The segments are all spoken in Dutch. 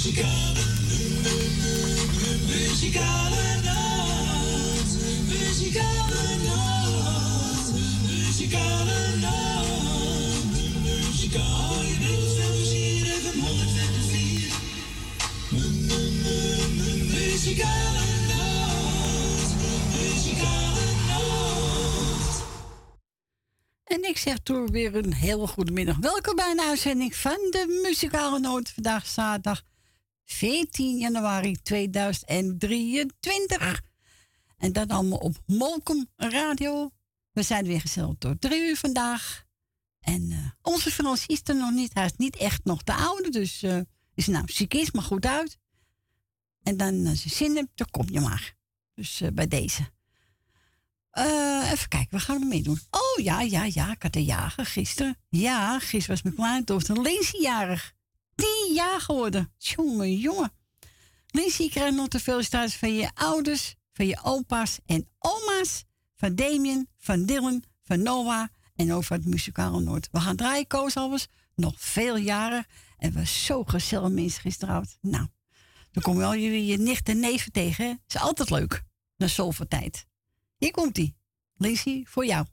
Muzikale, muzikale nacht. Muzikale nacht. Muzikale nacht. Muzikale Muzikale nacht. Muzikale nacht. En ik zeg toen weer een hele goede middag. Welkom bij een uitzending van de Muzikale Noot. Vandaag zaterdag 14 januari 2023. En dat allemaal op Molkom Radio. We zijn weer gezellig tot drie uur vandaag. En eh, onze Frans is er nog niet. Hij is niet echt nog te oude. Dus eh is nou ziek is, maar goed uit. En dan als je zin dan kom je maar. Dus eh, bij deze. Eh, even kijken, we gaan er mee doen. Oh ja, ja, ja, ik had een jager gisteren. Ja, gisteren was mijn kleindochter Lindsay jarig. Tien jaar geworden. Jongen, jongen. Lindsay krijgt nog veel status van je ouders, van je opa's en oma's. Van Damien, van Dylan, van Noah en over het muzikale Noord. We gaan draaien, Koos Albers. Nog veel jaren. En we zo gezellig mensen gisteravond. Nou, dan kom je al jullie je nicht en neven tegen. hè? Is altijd leuk. Na zoveel tijd. Hier komt ie. Lindsay, voor jou.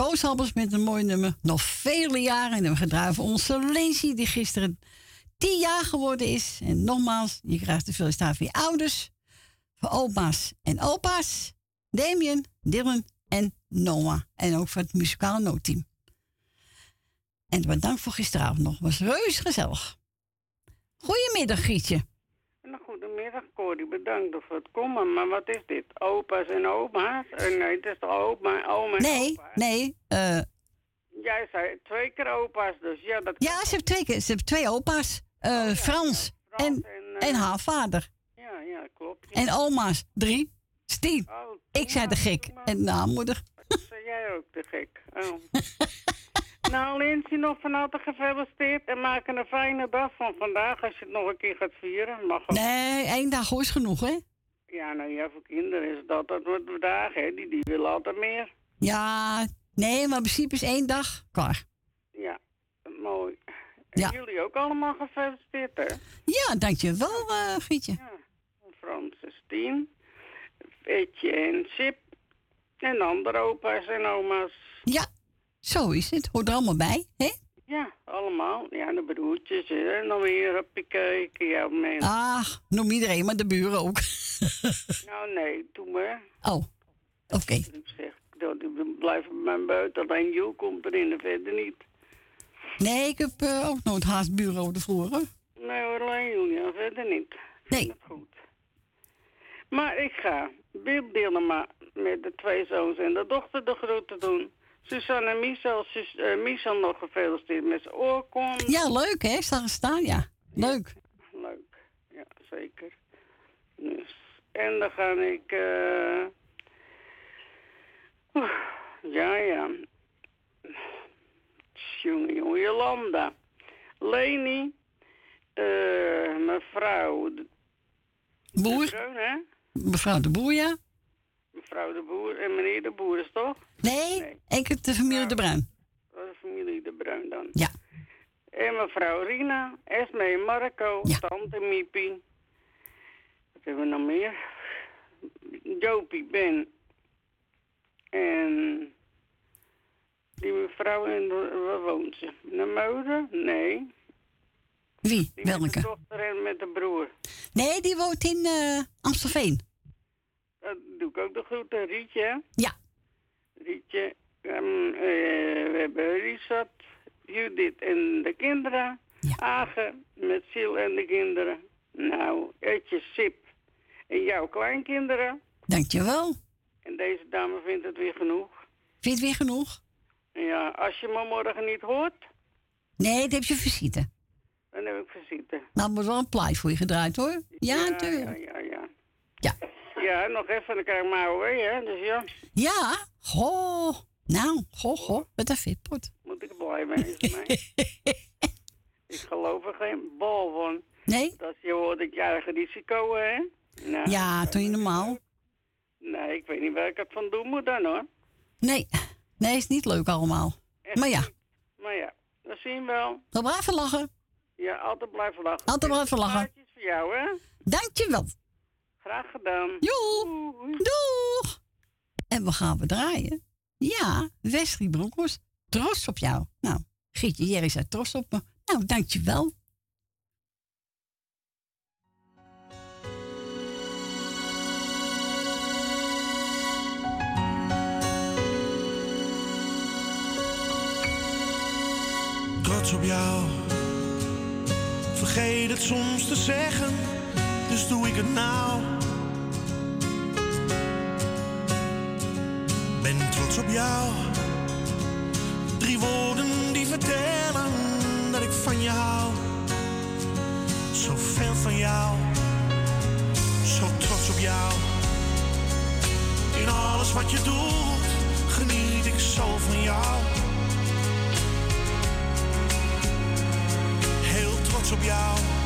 Koos Albers met een mooi nummer. Nog vele jaren. En we gaan draaien voor onze Lindsay, die gisteren tien jaar geworden is. En nogmaals, je krijgt de felicitatie van je ouders, voor opa's en opa's, Damien, Dylan en Noah. En ook voor het muzikale noodteam. En bedankt voor gisteravond nog. Was reuze gezellig. Goedemiddag, Gietje. Corrie. Bedankt voor het komen. Maar wat is dit? Opa's en oma's? Uh, nee, het is toch oma, oma en Nee, opa's? nee. eh, Jij zei twee keer opa's, dus ja, dat ja, ze heeft twee, keer- ze heeft twee opa's. Eh, Oh, ja, Frans ja, Frans en, en, eh, en haar vader. Ja, ja, klopt. ja. En oma's, drie. Stien. Oh, Ik zei de gek. En namoeder. Zei jij ook de gek? Oh. nou, Lindsay, nog van harte gefeliciteerd. En maak er een fijne dag van vandaag als je het nog een keer gaat vieren. Mag ook. Nee, één dag is genoeg, hè? Ja, nou ja, voor kinderen is het altijd wat dagen, hè. Die, die willen altijd meer. Ja, nee, maar in principe is één dag klaar. Ja, mooi. En Ja. jullie ook allemaal gefeliciteerd, hè? Ja, dankjewel, eh Gietje. Ja. Frans is tien. Etje en Sip. En andere opa's en oma's. Ja, zo is het. Hoort er allemaal bij, hè? Ja, allemaal. Ja, de broertjes hè. en dan weer op je kijken. Ja, mensen. Ach, noem iedereen, maar de buren ook. Nou, nee, doe maar. Oh, oké. Ik zeg, dat die blijven bij mijn buiten. Alleen Joe komt erin en verder niet. Nee, ik heb eh, ook nooit haast buren over de vloer, hoor. Nee hoor, alleen Julia, verder niet. Ik Nee. goed. Maar ik ga Bill Dillema met de twee zoons en de dochter de groeten doen. Suzanne en Michel, Sus, Michel nog gefeliciteerd met zijn oorkonde. Ja, leuk, hè? Zag staan, ja. Leuk. Leuk, ja, zeker. Dus, en dan ga ik... eh oeh, ja, ja. Jongen, jongen, Jolanda. Leni. eh mevrouw de, de Boer, Bruin, hè? mevrouw de Boer, ja? Mevrouw de Boer en meneer de Boer is toch? Nee, Nee. ik heb de familie de Bruin. Is familie de Bruin dan. Ja. En mevrouw Rina, Esme en Marco, Ja. tante Miepie. Wat hebben we nog meer? Jopie, Ben. En die mevrouw, in de, waar woont ze? De moeder? Nee. Wie? Die met de Welke? dochter en met de broer. Nee, die woont in eh Amstelveen. Dat doe ik ook de groeten. Rietje? Ja. Rietje. ehm, eh, we hebben Richard, Judith en de kinderen. Ja. Agen met Sil en de kinderen. Nou, Etje, Sip en jouw kleinkinderen. Dankjewel. En deze dame vindt het weer genoeg. Vind je het weer genoeg? En ja, als je me morgen niet hoort, Nee, dat heb je visite. dan heb ik visite. Nou, moet wel een plaat voor je gedraaid, hoor. Ja, ja, natuurlijk. ja, ja. Ja. Ja, nog even, dan krijg ik maar hè. Dus ja, Ja, goh. Nou, goh, goh. Met een fitpot. moet ik blij mee zijn. ik geloof er geen bal van. Nee? Dat je hoort ik je eigen risico, hè? Nou, Ja, toch niet normaal? Nee, ik weet niet waar ik het van doen moet dan, hoor. Nee. Nee, is niet leuk allemaal. Echt Maar ja. Maar ja, dat zien we wel. dan blijven lachen. Ja, altijd blijven lachen. Altijd blijven lachen. Plaatjes voor jou, hè? Dankjewel. Graag gedaan. Joe. Doeg. En we gaan we draaien. Ja, Wesley Bronkhorst. Trots op jou. Nou, Gietje Jerry zei trots op me. Nou, dankjewel. trots op jou. Vergeet het soms te zeggen, dus doe ik het nou. Ben trots op jou. Drie woorden die vertellen dat ik van je hou. Zoveel van jou, zo trots op jou. In alles wat je doet, geniet ik zo van jou. heel trots op jou.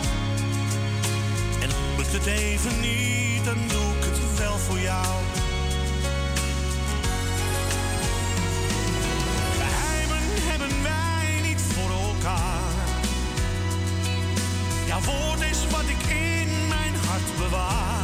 Het even niet, dan doe ik het wel voor jou. Geheimen hebben wij niet voor elkaar. Jouw woord is wat ik in mijn hart bewaar.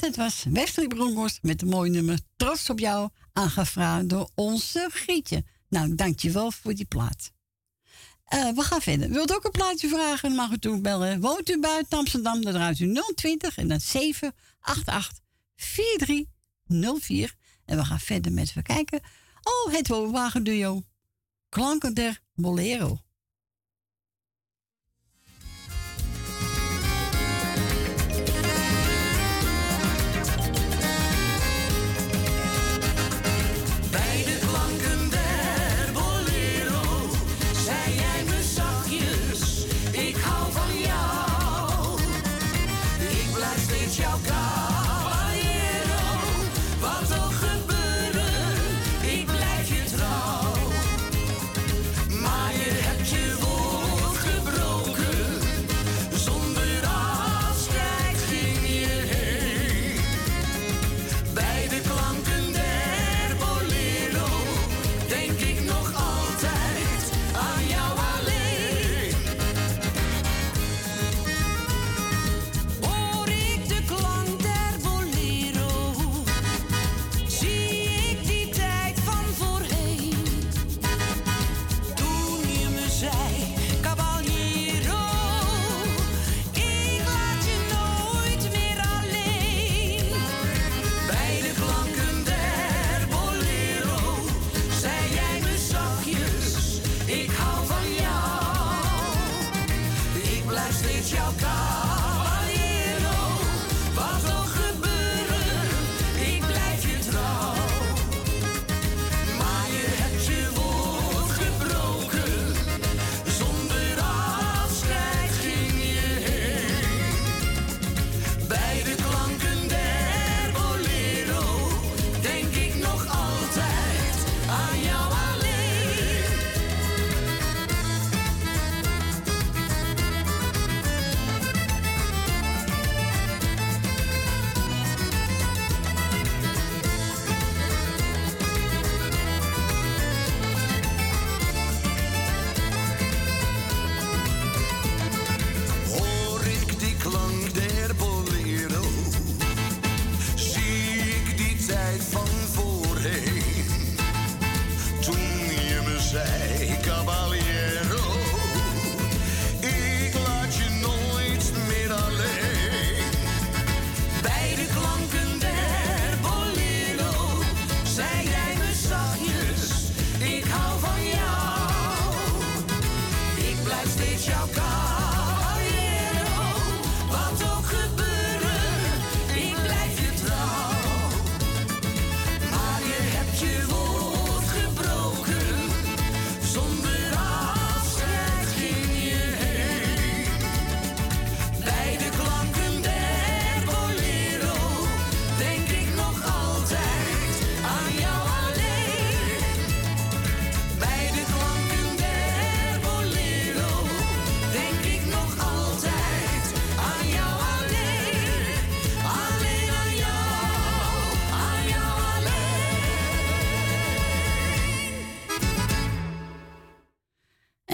Het was Wesley Bronkhorst met een mooi nummer Trots op jou, aangevraagd door onze Grietje. Nou, dankjewel voor die plaat. Eh, we gaan verder. Wilt u ook een plaatje vragen? Dan mag u toen bellen. Woont u buiten Amsterdam? Dan draait u 020 en dan 788 4304. En we gaan verder met even kijken. Oh, het Woonwagen Duo. Klanken der Bolero.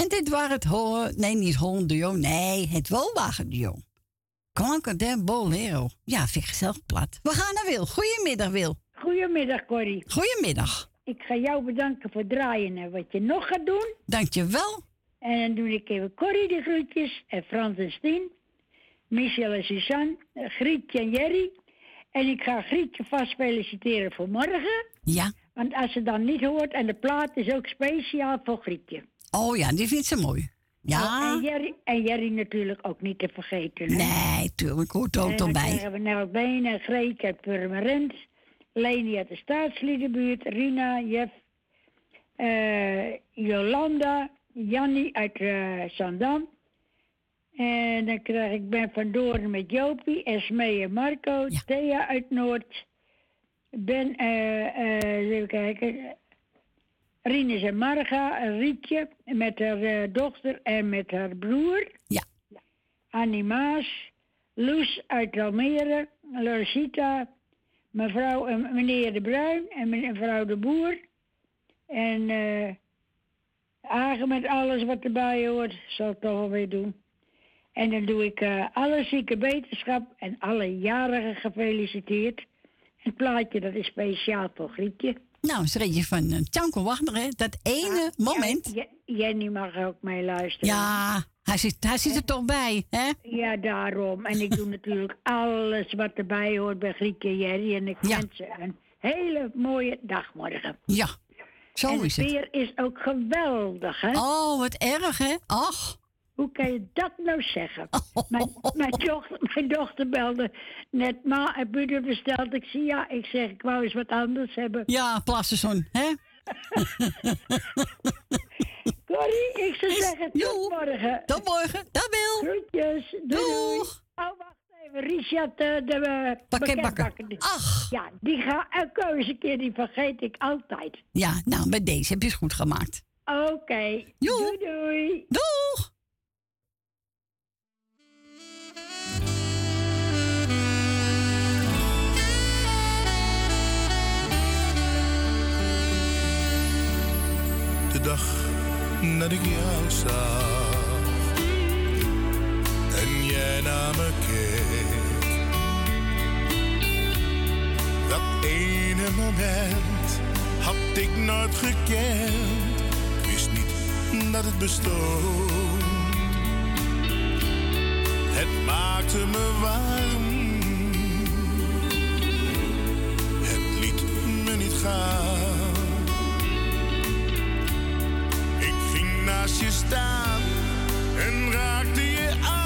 Dit waren het Hol... Nee, niet Holland duo. Nee, het Wolwagen duo. Klanken der Bolero. Ja, vind ik gezellig plat. We gaan naar Wil. Goedemiddag, Wil. Goedemiddag, Corrie. Goedemiddag. Ik ga jou bedanken voor het draaien en wat je nog gaat doen. Dankjewel. En dan doe ik even Corrie de groetjes en Frans en Stien. Michel en Suzanne, eh, Grietje en Jerry. En ik ga Grietje vast feliciteren voor morgen. Ja. Want als ze dan niet hoort, en de plaat is ook speciaal voor Grietje. Oh ja, die vindt ze mooi. Ja. En, Jerry, en Jerry natuurlijk ook niet te vergeten. hè. Nee, tuurlijk hoort ook dan bij. krijgen we Nel Been en Greek uit Purmerend. Leni uit de Staatsliedenbuurt. Rina, Jeff, eh, Jolanda, Jannie uit eh Zandam. En dan krijg ik Ben van Doorn met Jopie, Esmee en Marco, Thea uit Noord. Ben, eh, eh, even kijken. Rinus en Marga, Rietje met haar eh, dochter en met haar broer. Ja. Annie Maas, Loes uit Almere, Lorcita, mevrouw en meneer De Bruin en mevrouw De Boer. En eh Agen met alles wat erbij hoort, zal ik toch wel weer doen. En dan doe ik eh, alle zieke beterschap en alle jarigen gefeliciteerd. Het plaatje dat is speciaal voor Grietje. Nou, een streetje van uh, Tjanko Wagner, hè. Dat ene moment. Ja, Jenny mag ook mee luisteren. Ja, hij zit, hij zit er toch bij, hè? Ja, daarom. En ik doe natuurlijk alles wat erbij hoort bij Grietje en Jerry. En ik wens ze een hele mooie dag morgen. Ja, zo en is het het. weer is ook geweldig, hè? Oh, wat erg, hè? Ach. Hoe kan je dat nou zeggen? Mijn, mijn, dochter, mijn dochter belde net ma, heb u er besteld? Ik zie ja, ik zeg, ik wou eens wat anders hebben. Ja, Plassenson, hè? Corrie, ik zou zeggen, tot morgen. Tot morgen, dat wil. Groetjes, doei, doei. Oh, wacht even, Richard, eh, de uh, Pakketbakker. Ach. Ja, die ga eens een keer, die vergeet ik altijd. Ja, nou, bij deze heb je het goed gemaakt. Oké, doei doei. Doeg! Dag dat ik jou zag en jij naar me keek. Dat ene moment had ik nooit gekend. Ik wist niet dat het bestond. Het maakte me warm. Het liet me niet gaan. Naast je staan en raakte je aan.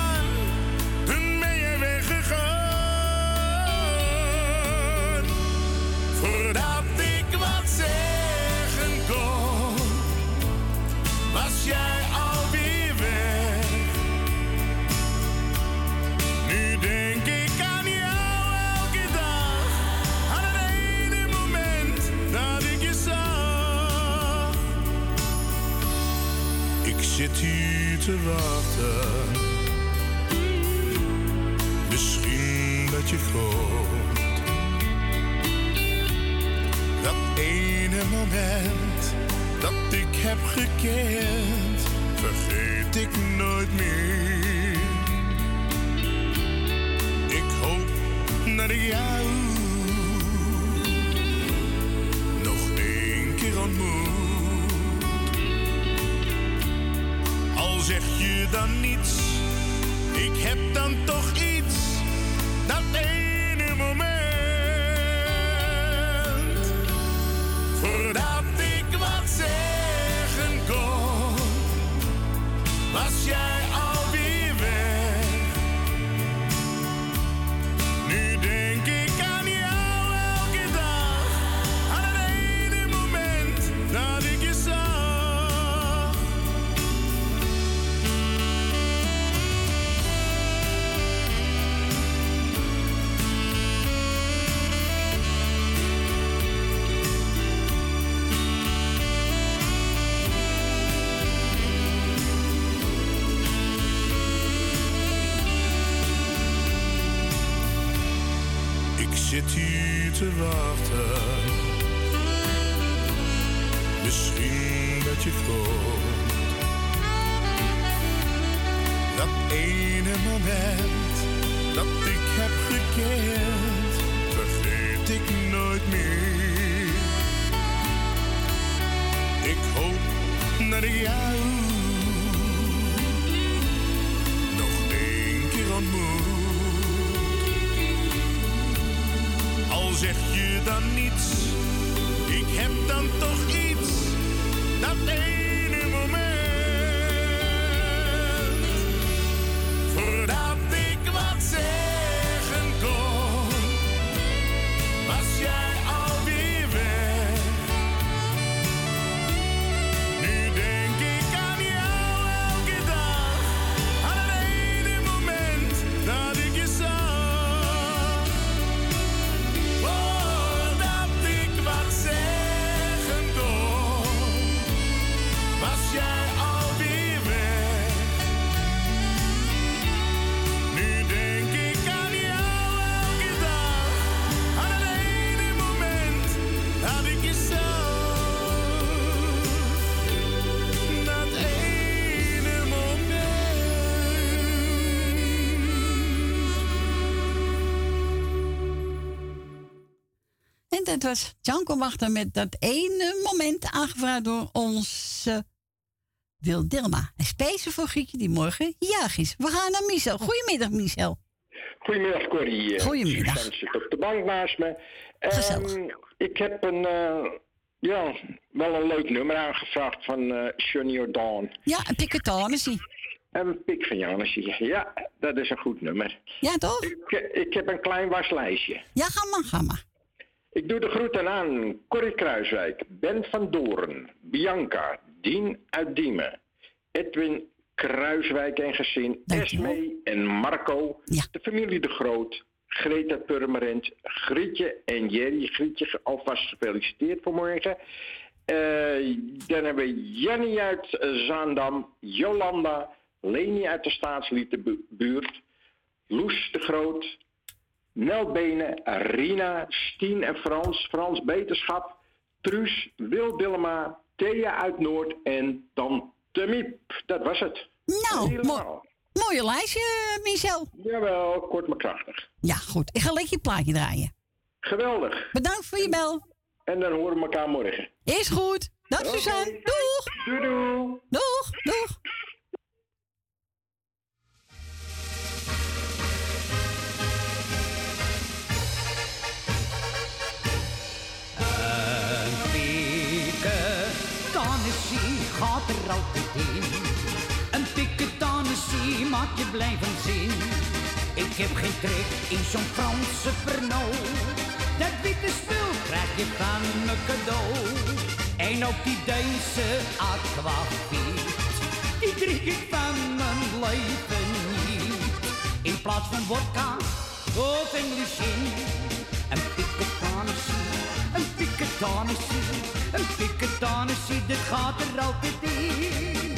Te. Misschien dat je komt. Dat ene moment dat ik heb gekend, vergeet ik nooit meer. Ik hoop dat ik jou nog één keer ontmoet. Zeg je dan niets, ik heb dan toch iets. Dat was Janko Wachter met dat ene moment aangevraagd door onze Wil Dilma. En speciaal voor Grietje die morgen jarig is. We gaan naar Michel. Goedemiddag Michel. Goedemiddag Corrie. Eh, Goedemiddag. Zit op de bank naast me. Ehm, ik heb een, eh, ja, wel een leuk nummer aangevraagd van eh Johnny. Ja, een piketanissie. En Pik van Janissie. Ja, dat is een goed nummer. Ja, toch? Ik, ik heb een klein waslijstje. Ja, ga maar, ga maar. Ik doe de groeten aan Corrie Kruiswijk, Ben van Doorn, Bianca, Dien uit Diemen, Edwin Kruiswijk en gezin. Esme en Marco, Ja. de familie De Groot, Greta Purmerend, Grietje en Jerry. Grietje alvast gefeliciteerd voor morgen. Eh, dan hebben we Jannie uit Zaandam, Jolanda, Leni uit de staatsliedenbuurt, Loes de Groot, Nel Benen, Rina, Stien en Frans, Frans Beterschap, Truus, Wil Dillema, Thea uit Noord en Tante Miep. Dat was het. Nou, mo Helemaal. mooie lijstje, Michel. Jawel, kort maar krachtig. Ja, goed. Ik ga lekker je plaatje draaien. Geweldig. Bedankt voor je bel. En dan horen we elkaar morgen. Is goed. Dag Suzanne. Doeg. Doei doei. Doeg. Doeg. Er altijd in. Een maakt je blij van zin. Ik heb geen trek in zo'n Franse Pernod. Dat witte spul krijg je van me cadeau. En ook die Deense aquavit, die drink ik van mijn leven niet. In plaats van vodka of English gin. Een piketanissie, een piketanissie, een piketanissie, dit gaat er altijd in.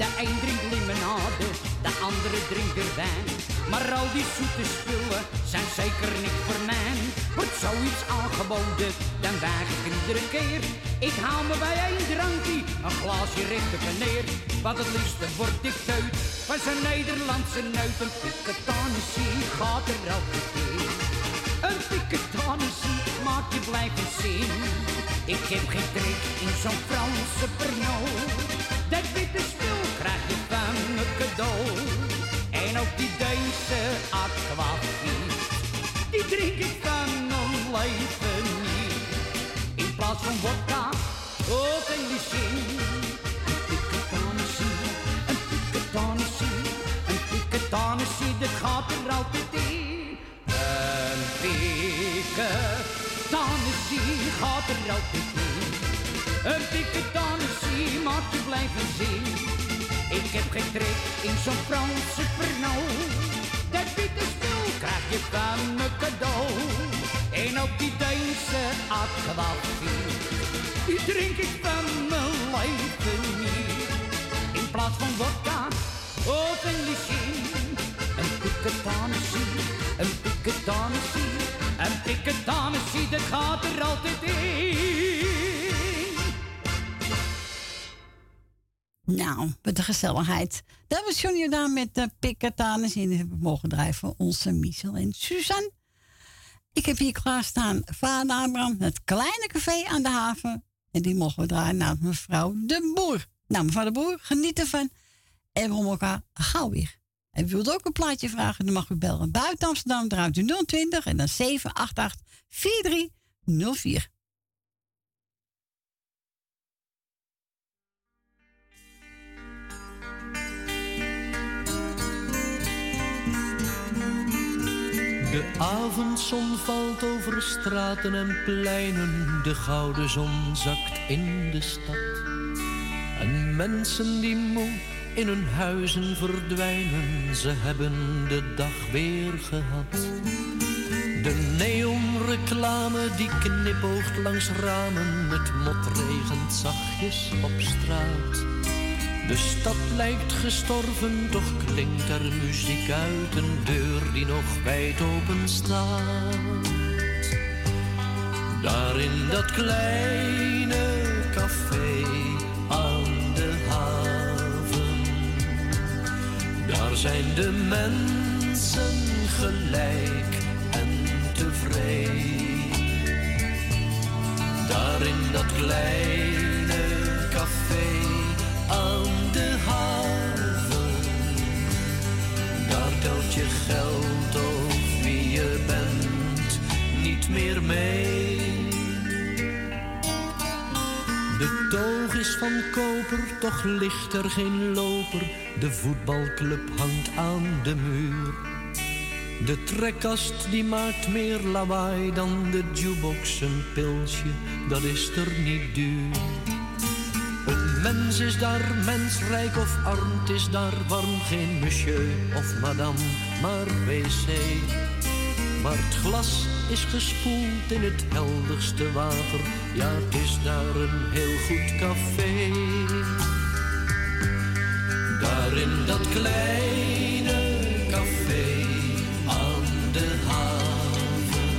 De een drinkt limonade, de andere drinkt er wijn. Maar al die zoete spullen zijn zeker niet voor mij. Wordt zoiets aangeboden, dan weig ik iedere keer. Ik haal me bij één drankje, een glaasje recht op en neer. Want het liefste word ik teut van zo'n Nederlandse neut. Een piketanissie gaat er altijd in. Een piketanissie maakt je blijven zin. Ik heb geen trek in zo'n Franse Pernod. Dat witte spul krijg je van me cadeau. En ook die Deense aquavit, die drink ik van mijn leven niet. In plaats van vodka of English gin. Een piketanissie, een piketanissie, een piketanissie, dat gaat er altijd in. Een piketanissie gaat er altijd in. Een piketanissie maakt je blijven zin. Ik heb geen trek in zo'n Franse Pernod. Dat spul krijg je van me cadeau. En ook die Deense aquavit, die drink ik van mijn leven niet. In plaats van vodka of English gin. Een piketanissie, een piketanissie, een piketanissie, dat gaat er altijd in. Nou, met de gezelligheid. Dat was Johnny Jordaan met de Piketanes in hebben mogen drijven. Onze Michel en Suzanne. Ik heb hier klaarstaan Vader Abraham, het kleine café aan de haven. En die mogen we draaien naar mevrouw De Boer. Nou, mevrouw De Boer, geniet ervan. En we elkaar gauw weer. En wilt ook een plaatje vragen, dan mag u bellen. Buiten Amsterdam draait u 020 en dan 788 4304. De avondzon valt over straten en pleinen, de gouden zon zakt in de stad. En mensen die moe in hun huizen verdwijnen, ze hebben de dag weer gehad. De neonreclame die knipoogt langs ramen, het mot regent zachtjes op straat. De stad lijkt gestorven, toch klinkt er muziek uit een deur die nog wijd open staat. Daar in dat kleine café zijn de mensen gelijk en tevreden. Daar in dat kleine café aan de haven. Daar telt je geld of wie je bent niet meer mee. De toog is van koper, toch ligt er geen loper. De voetbalclub hangt aan de muur. De trekkast die maakt meer lawaai dan de jukebox. Een pilsje, dat is er niet duur. Een mens is daar mensrijk of arm, het is daar warm. Geen monsieur of madame, maar wc. Maar het glas is gespoeld in het helderste water. Ja, het is daar een heel goed café. Daar in dat kleine café aan de haven.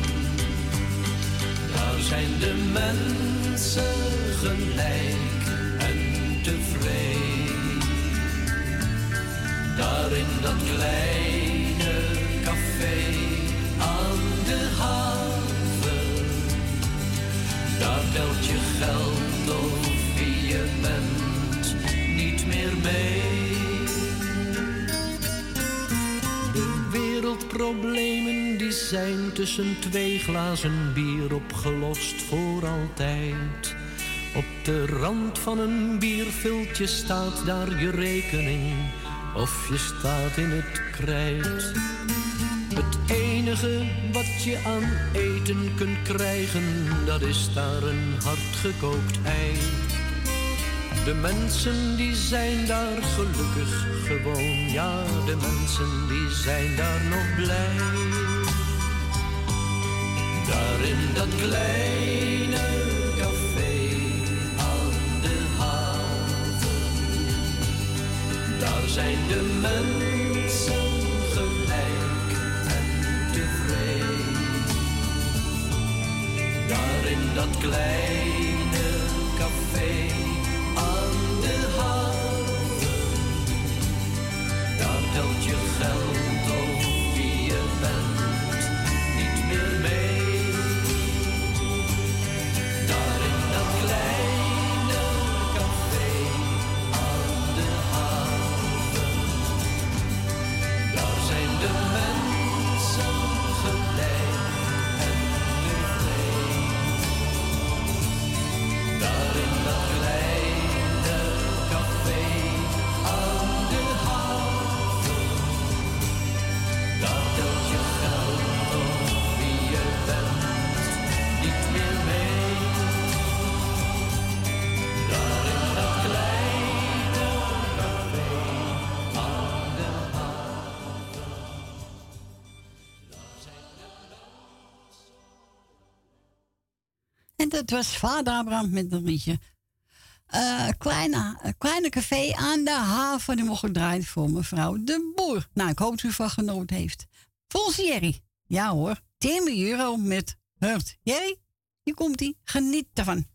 Daar zijn de mensen gelijk en tevreden. Daar in dat kleine café de haven. Daar telt je geld of wie je bent niet meer mee. De wereldproblemen die zijn tussen twee glazen bier opgelost voor altijd. Op de rand van een bierviltje staat daar je rekening of je staat in het krijt. Het enige wat je aan eten kunt krijgen, dat is daar een hardgekookt ei. De mensen die zijn daar gelukkig gewoon, ja, de mensen die zijn daar nog blij. Daar in dat kleine café aan de haven, daar zijn de mensen Daar in dat kleine café aan de haven, daar telt je geld Dat was vader Abraham met een liedje. Eh, kleine, eh, kleine café aan de haven. Die mocht ik draaien voor mevrouw de Boer. Nou, ik hoop dat u van genoten heeft. Volgens Jerry. Ja hoor. 10 euro met Hurt. Jerry, hier komt hij. Geniet ervan.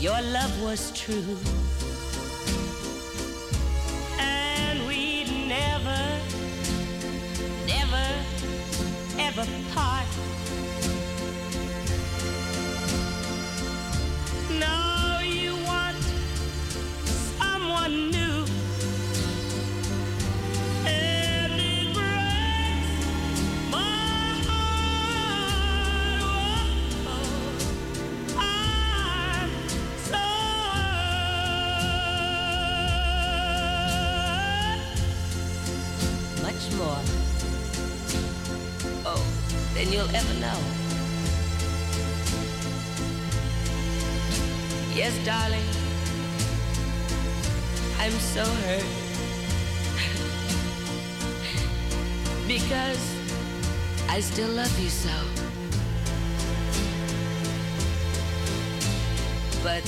your love was true. And we'd never, never, ever part. than you'll ever know. Yes, darling, I'm so hurt. because I still love you so. But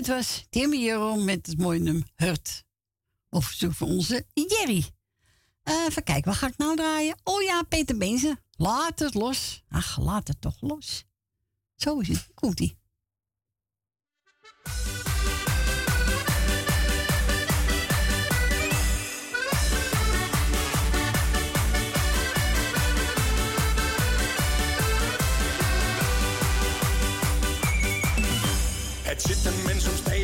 het was Tim Jeroen met het mooie nummer Hurt. Of zo voor onze Jerry. Eh, even kijken, wat ga ik nou draaien? Oh ja, Peter Beense. Laat het los. Ach, laat het toch los. Zo is het. Komt-ie. Shit, een mens om steeds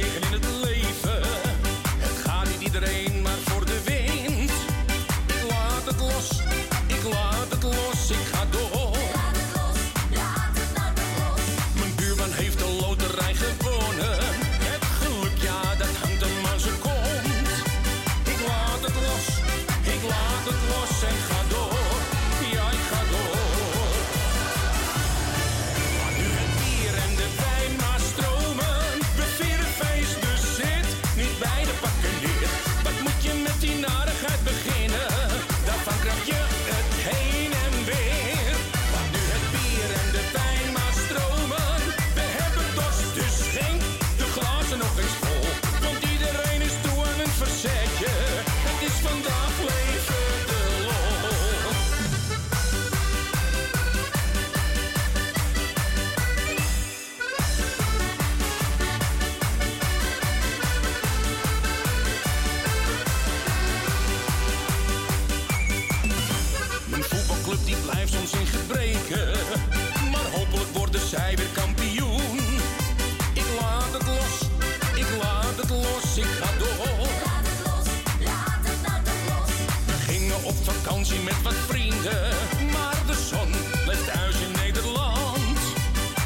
maar de zon blijft thuis in Nederland.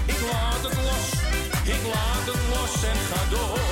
Ik laat het los, ik laat het los en ga door.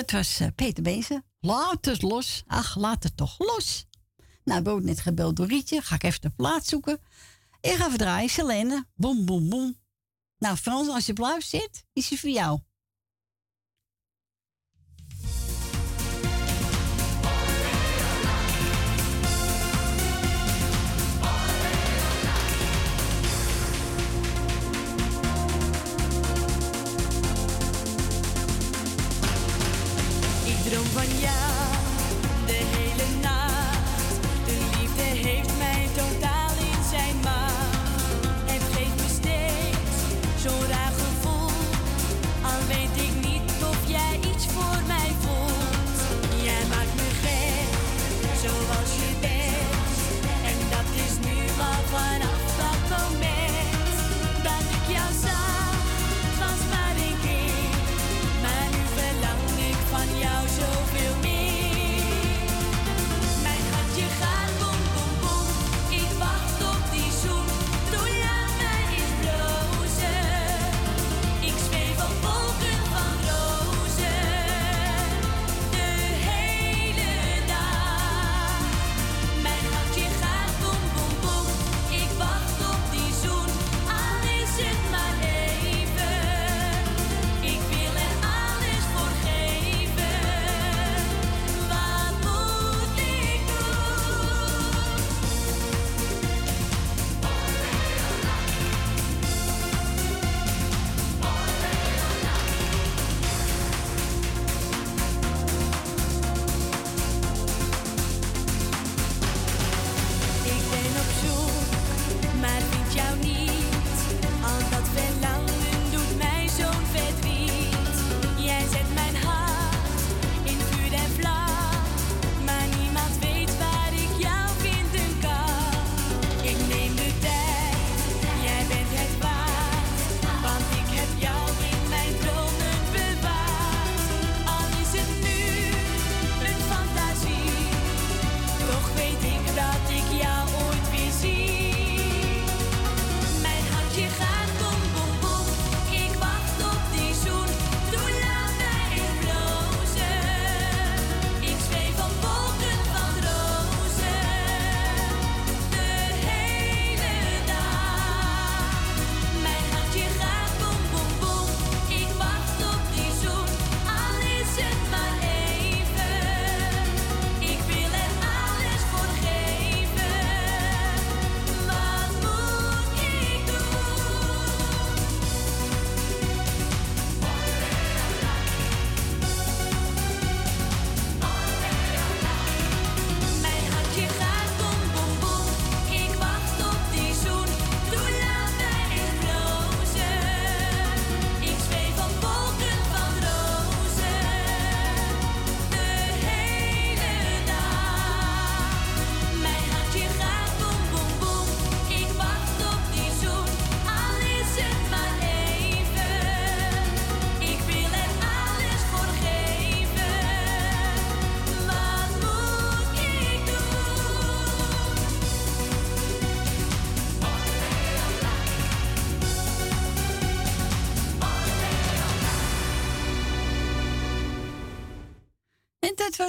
Dat was eh, Peter Bezen. Laat het los. Ach, laat het toch los. Nou, ik net gebeld door Rietje. Ga ik even de plaats zoeken. Ik ga verdraaien. Selene. Boom, boom, boom. Nou, Frans, als je blauw zit, is hij voor jou.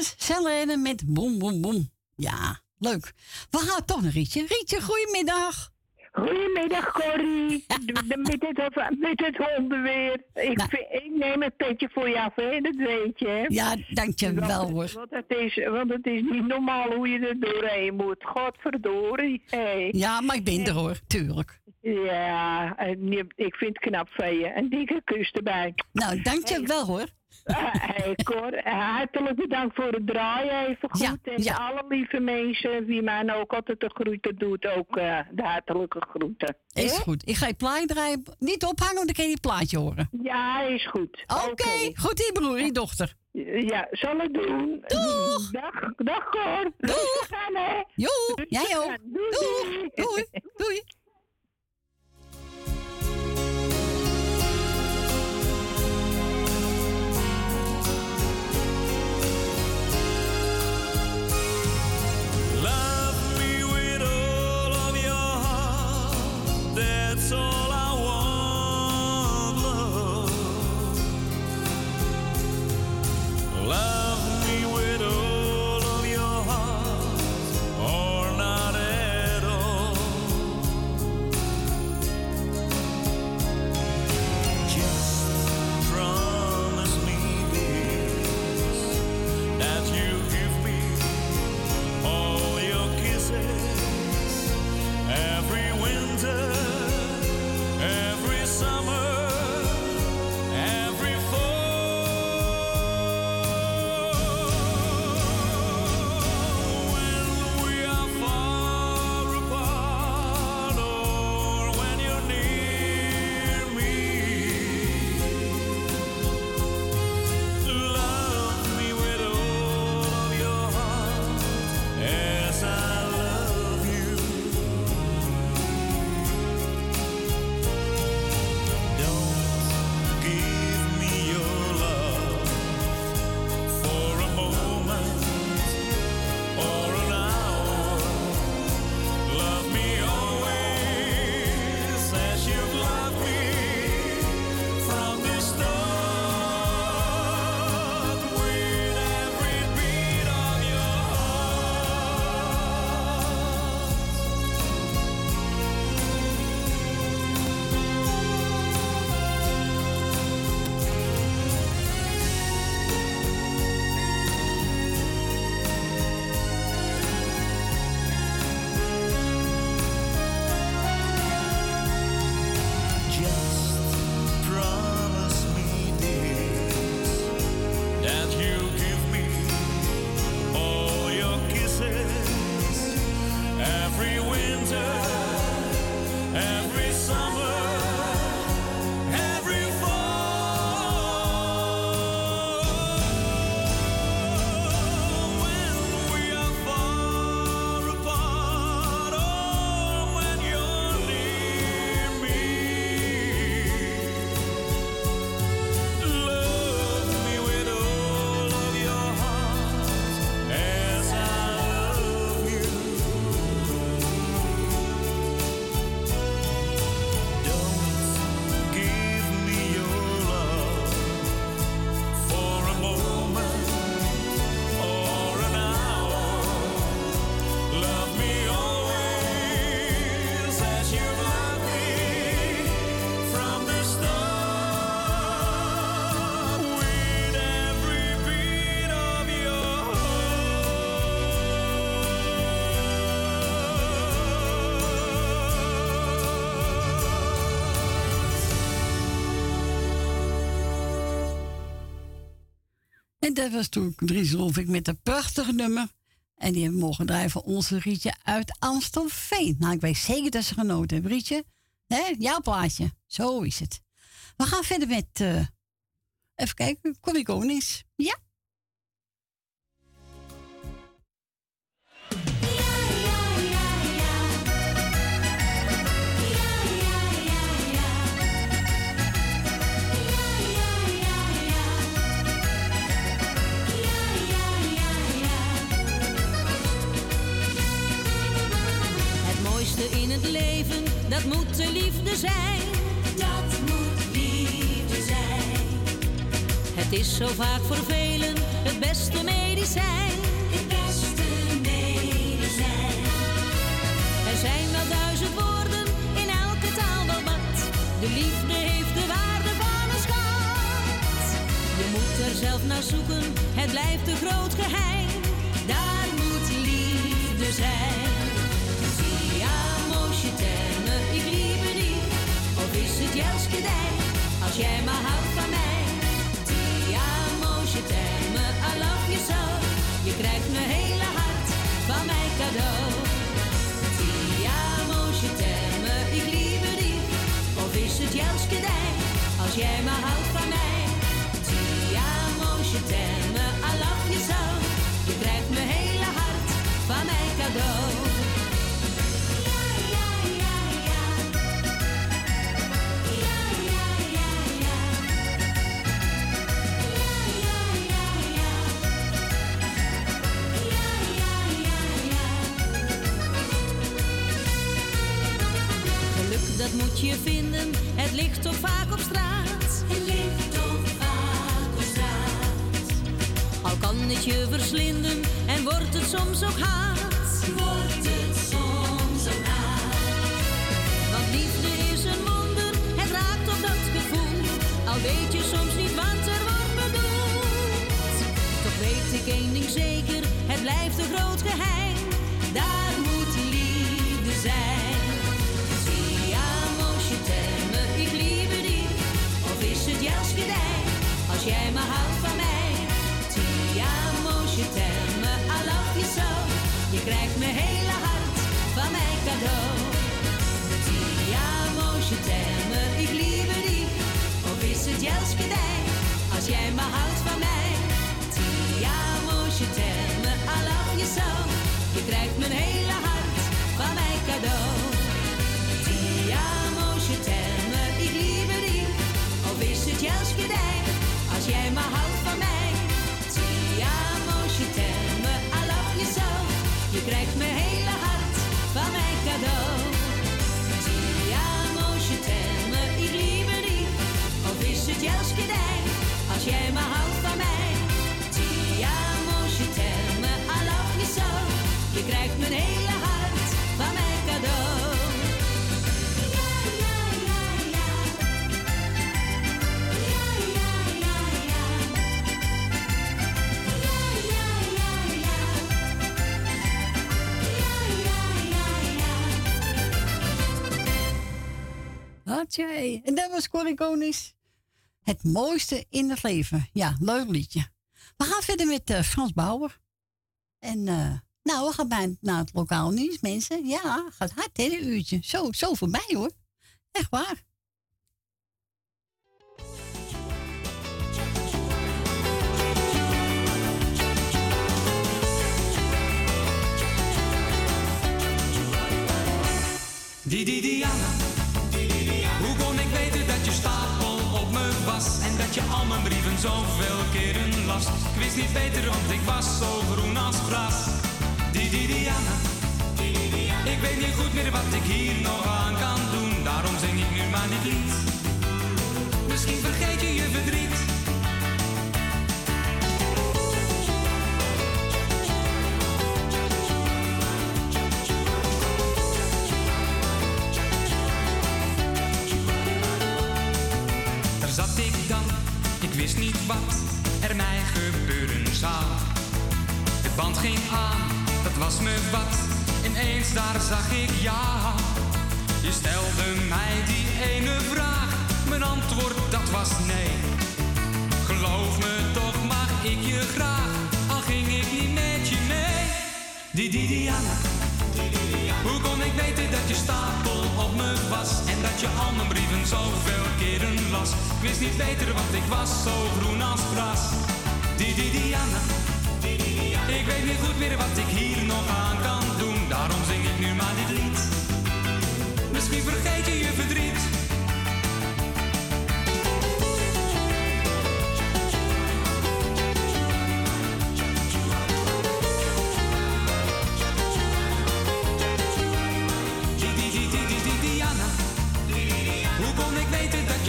Was Selene met boem, boem, boem. Ja, leuk. We gaan toch naar Rietje. Rietje, goedemiddag. Goedemiddag, Corrie. met, het, met het hondenweer. Ik, vind- ik neem het petje voor af, hè? dat weet je. hè. Ja, dankjewel Want- hoor. Want het, is, want het is niet normaal hoe je er doorheen moet. Godverdorie. Hey. Ja, maar ik ben er hoor, tuurlijk. Ja, ik vind het knap van je. Een dikke kus erbij. Nou, dankjewel hoor. Eh, hey, Cor, eh, hartelijk bedankt voor het draaien even goed. en alle lieve mensen, wie mij nou ook altijd de groeten doet, ook eh, de hartelijke groeten. Is goed. Ik ga je plaatje draaien. Niet ophangen, want dan kan je die plaatje horen. Ja, is goed. Oké, goed hier broer, dochter. Ja, zal ik doen. Doeg! Dag, dag Cor. Doeg! Gaan, hè. Jo, jij ook. Doei. Doei. Doei. Dat was toen Dries Rolfik met een prachtig nummer. En die hebben we mogen draaien voor onze Rietje uit Amstelveen. Nou, ik weet zeker dat ze genoten hebben. Rietje, hè? jouw plaatje. Zo is het. We gaan verder met... Uh, even kijken, Connie Konings. Ja. Leven, dat moet de liefde zijn. Dat moet liefde zijn. Het is zo vaak voor velen het beste medicijn. Het beste medicijn. Er zijn wel duizend woorden, in elke taal wel wat. De liefde heeft de waarde van een schat. Je moet er zelf naar zoeken, het blijft een groot geheim. Daar moet liefde zijn. Als jij maar houdt van mij. Ti je t'aime, I love you so. Je krijgt mijn hele hart van mij cadeau. Ti je t'aime, ik liebe dich. Of is het juist kedij, als jij maar houdt van mij. Ti je t'aime, I love you so. Je krijgt mijn hele hart van mij cadeau. Dat moet je vinden. Het ligt toch vaak op straat. Het ligt toch vaak op straat. Al kan het je verslinden en wordt het soms ook haat. Wordt het soms ook haat. Want liefde is een wonder, het raakt op dat gevoel. Al weet je soms niet wat er wordt bedoeld. Toch weet ik één ding zeker, het blijft een groot geheim. Daar moet liefde zijn. Als jij me houdt van mij. Ti amo, je t'aime, I love you so. Je krijgt mijn hele hart van mij cadeau. Ti amo, je t'aime, ik liebe dich. Of is het gedij, als jij me houdt van mij. Ti amo, je t'aime, I love you so. Je krijgt mijn hele hart van mij cadeau. Ti amo, je t'aime, gedij als jij maar houdt van mij. Ti amo, je t'aime, I love you so. Je krijgt mijn hele hart van mij cadeau. Ti amo, je t'aime, ik liebe dich. Of is het juist als jij maar houdt van mij. Ti amo, je t'aime, I love you so. Je krijgt mijn hele En dat was Corrie Konings. Het mooiste in het leven. Ja, leuk liedje. We gaan verder met uh, Frans Bauer. En uh, nou, we gaan bijna naar het lokaal nieuws, mensen. Ja, gaat hard, hè, een uurtje. Zo, zo voorbij, hoor. Echt waar. Zoveel keren las? Ik wist niet beter, want ik was zo groen als gras. Die, Diana. Ik weet niet goed meer wat ik hier nog aan kan doen, daarom zing ik nu maar dit lied. Misschien vergeet je je verdriet. Wat er mij gebeuren zou. De band ging aan, dat was me wat, ineens daar zag ik ja. Je stelde mij die ene vraag, mijn antwoord dat was nee. Geloof me toch maar ik je graag, al ging ik niet met je mee. Die Diana, hoe kon ik weten dat je stapel op me was en dat je al mijn brieven zoveel keren las? Ik wist niet beter, want ik was zo groen als gras. Die die Diana, ik weet niet goed meer wat ik hier nog aan kan doen. Daarom zing ik nu maar dit lied. Misschien vergeet je je verdriet.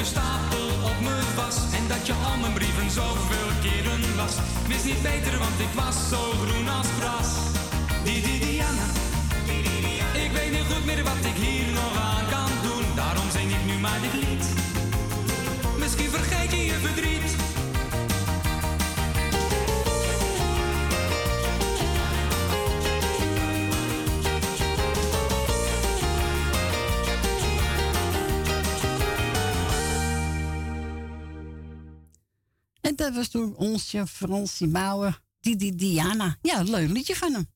Stapel op me was en dat je al mijn brieven zoveel keren las? Wist niet beter, want ik was zo groen als gras. Ik weet niet goed meer wat ik hier nog aan kan doen. Daarom zing ik nu maar dit lied. Misschien vergeet je je verdriet. En dat was toen onze Fransie Bauer, die, die Diana. Ja, leuk liedje van hem.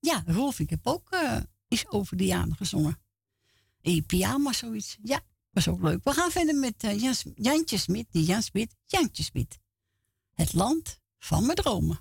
Ja, Rolf, ik heb ook eh, iets over Diana gezongen. In pyjama, zoiets. Ja, was ook leuk. We gaan verder met eh, Jan, Jantje Smit, die Jan Smit. Het land van mijn dromen.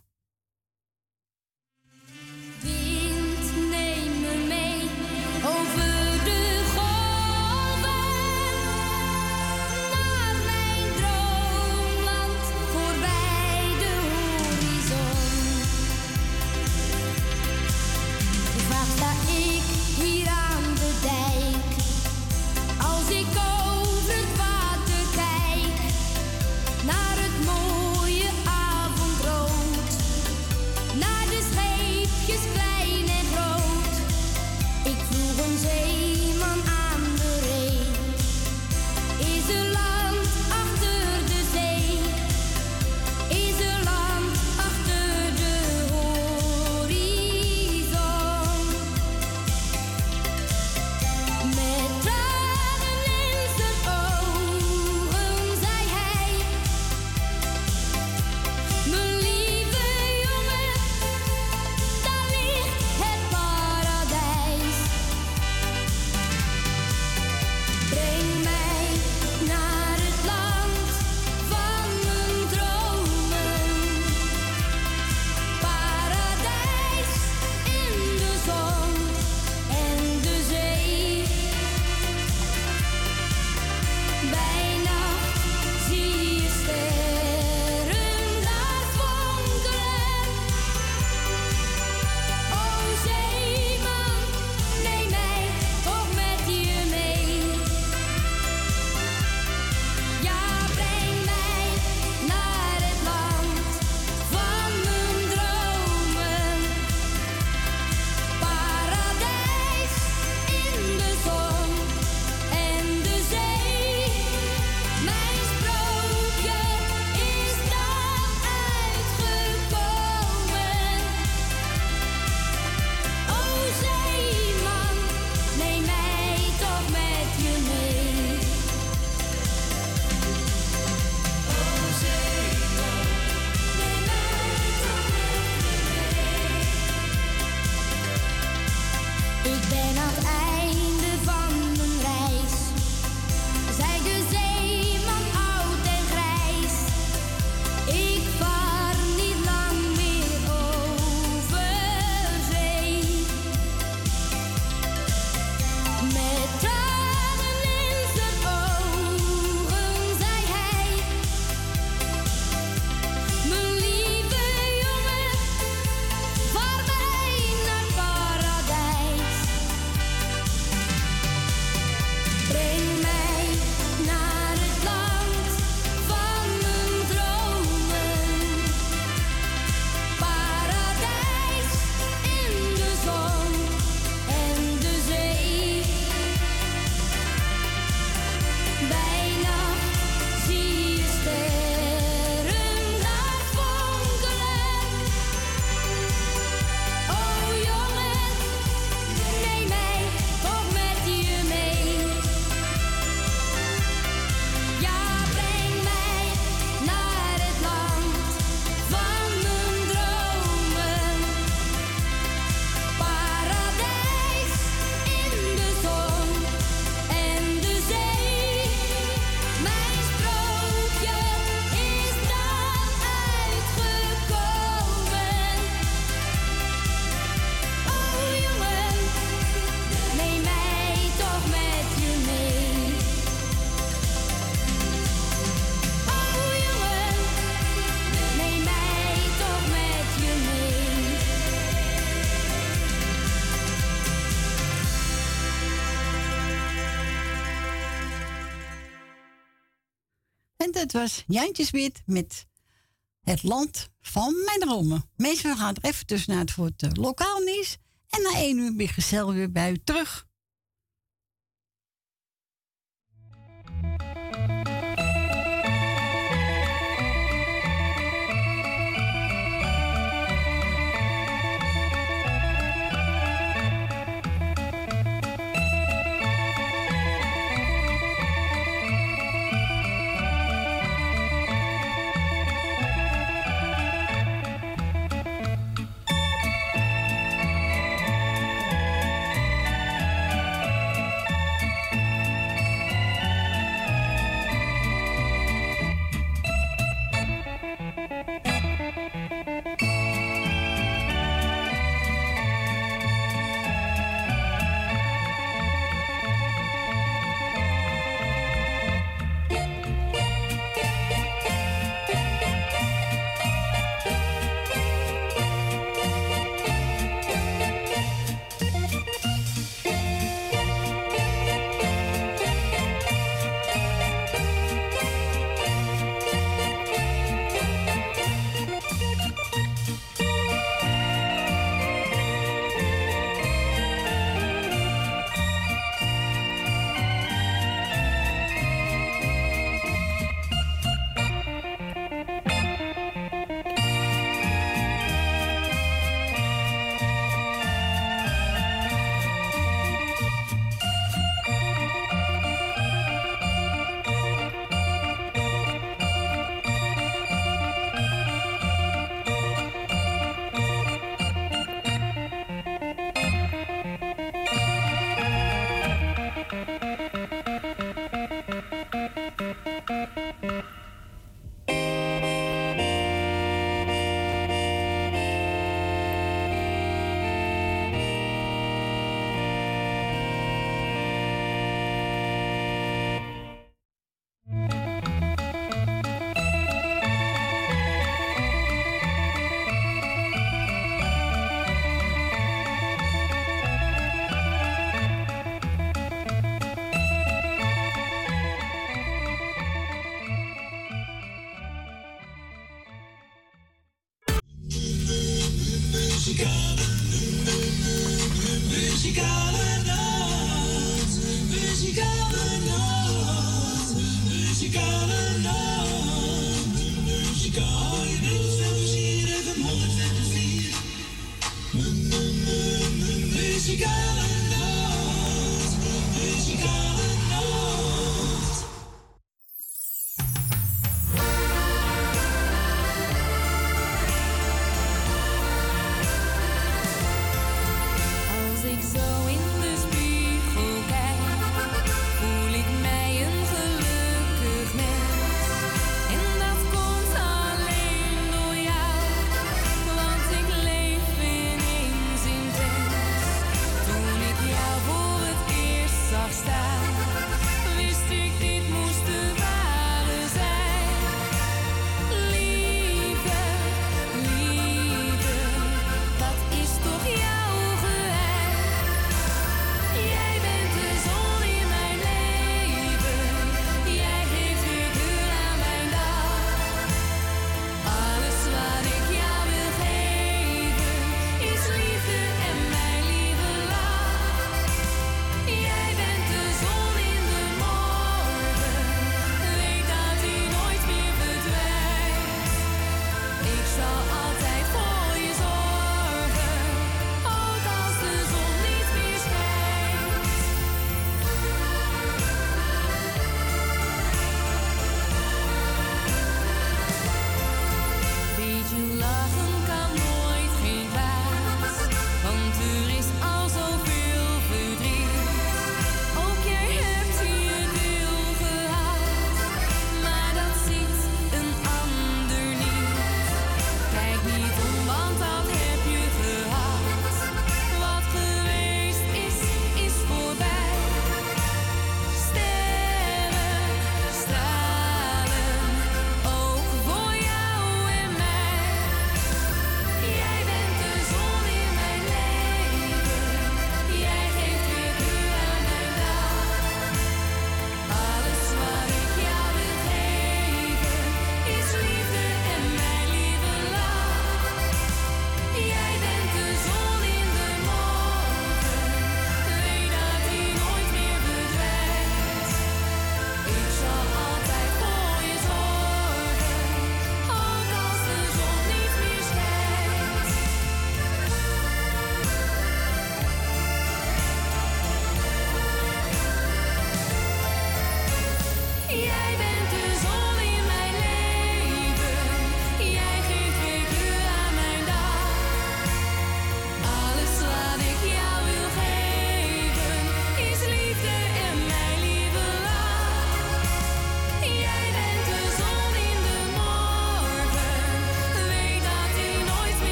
Het was Jantjes met het land van mijn dromen. Mensen gaan er even tussenuit voor het uh, lokaal nieuws. En na één uur ben gezellig weer bij u terug.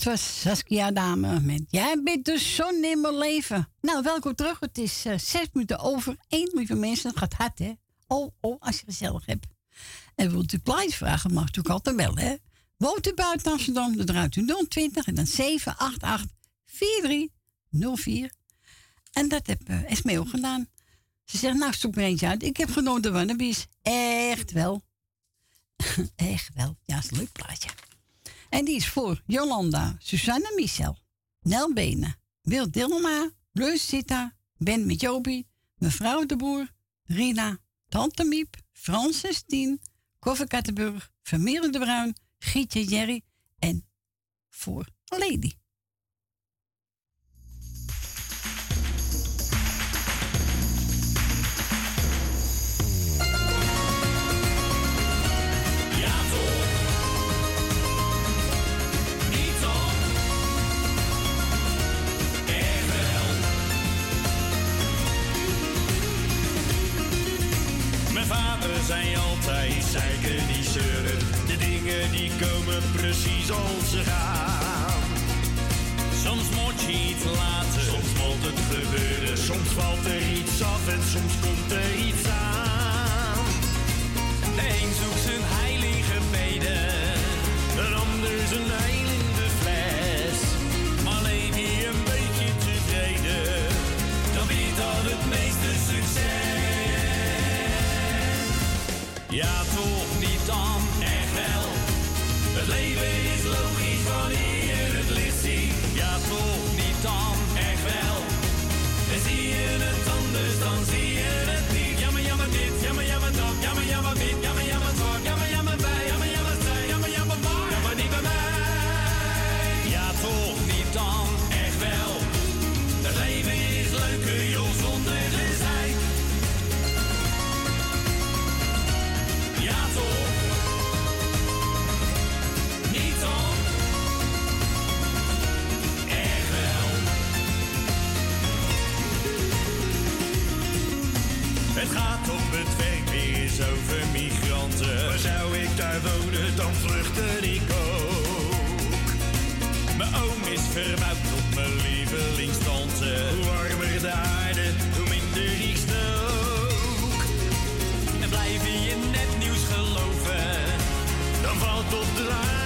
Dat was Saskia Dame met Jij bent de zon in mijn leven. Nou, welkom terug. Het is uh, zes minuten over. één lieve mensen. Het gaat hard, hè? Oh, oh, als je gezellig hebt. En wilt u plaatjes vragen, mag ook altijd bellen, hè? Woont u buiten Amsterdam, dan draait u 020 en dan 788 4304. En dat heb uh, Esme ook gedaan. Ze zegt, nou, zoek er eentje uit. Ik heb genoten van de Echt wel. Echt wel. Ja, is een leuk plaatje. En die is voor Jolanda, Susanne Michel, Nel Benen, Wil Dilma, Leus Sita, Ben met Jobie, mevrouw de Boer, Rina, Tante Miep, Francis Tien, Koffer Kattenburg, Vermeer de Bruin, Gietje Jerry en voor Lady. Als ze gaan. Soms moet je iets laten, soms moet het gebeuren. Soms valt er iets af en soms komt er iets aan. De een zoekt zijn heilige beden, een ander zijn heil in de fles. Maar leef je een beetje tevreden, dan weet dat het meeste succes. Ja, toch niet dan, anders, over migranten. Maar zou ik daar wonen, dan vluchtte ik ook. Mijn oom is verbouwd tot mijn lievelingstante. Hoe warmer de aarde, hoe minder ik snook. En blijf je in het nieuws geloven, dan valt op de waarheid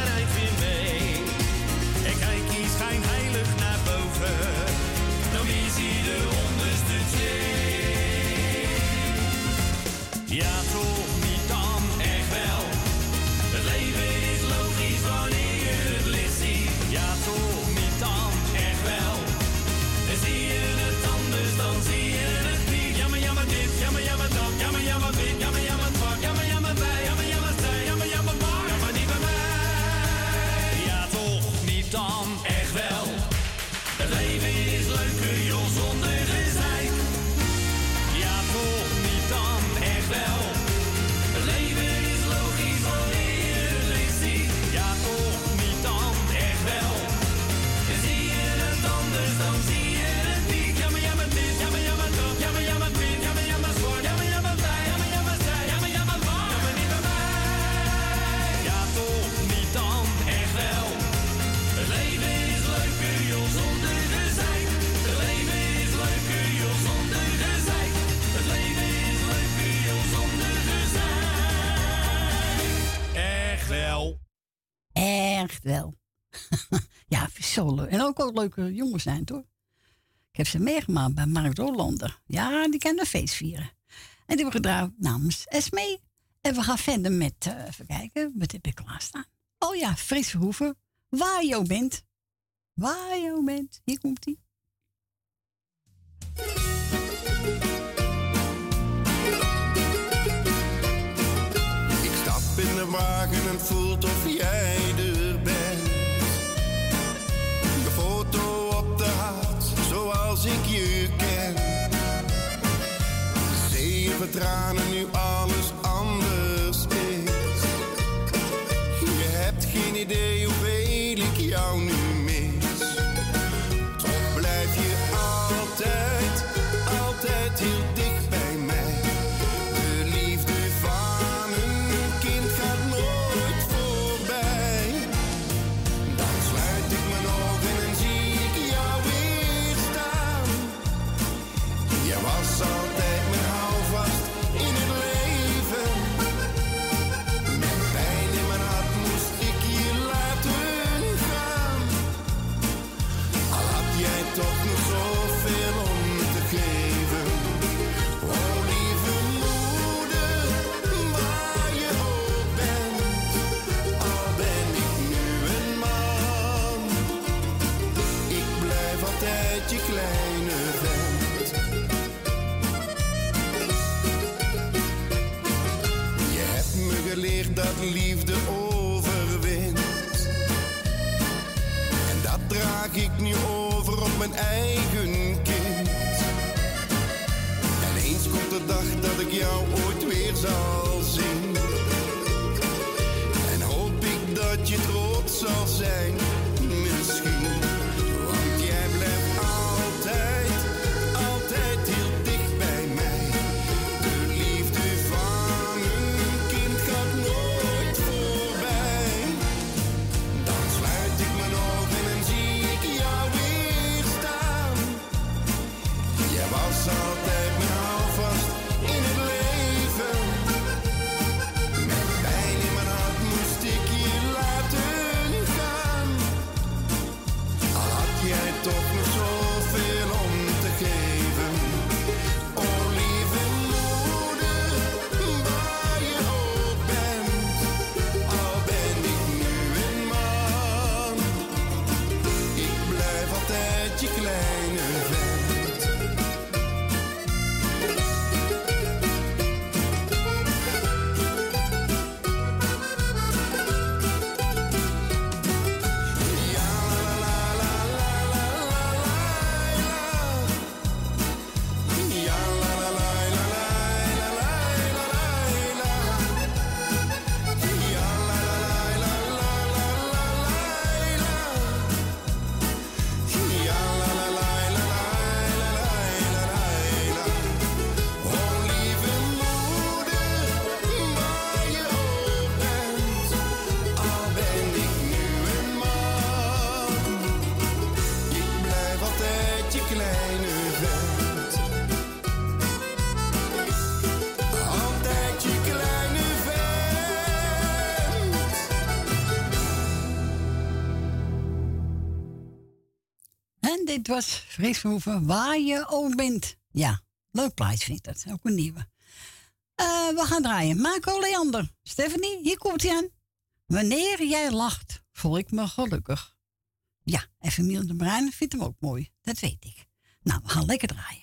En ook wel leuke jongens zijn, hoor. Ik heb ze meegemaakt bij Mark Rolander. Ja, die kan een feest vieren. En die hebben gedraaid namens Esmee. En we gaan verder met, eh, even kijken, wat heb ik klaarstaan? Oh ja, Frits Verhoeven. Waar je ook bent. Waar je ook bent. Hier komt hij. Ik stap in de wagen en tranen, nu alles liefde overwint. En dat draag ik nu over op mijn eigen kind. En eens komt de dag dat ik jou ooit weer zal zien. En hoop ik dat je trots zal zijn. Dit was Fris Verhoeven, waar je ook bent. Ja, leuk plaatje vind ik dat. Ook een nieuwe. Eh, we gaan draaien. Marco Leander. Stephanie, hier komt hij aan. Wanneer jij lacht, voel ik me gelukkig. Ja, en Emiel de Bruin vindt hem ook mooi. Dat weet ik. Nou, we gaan lekker draaien.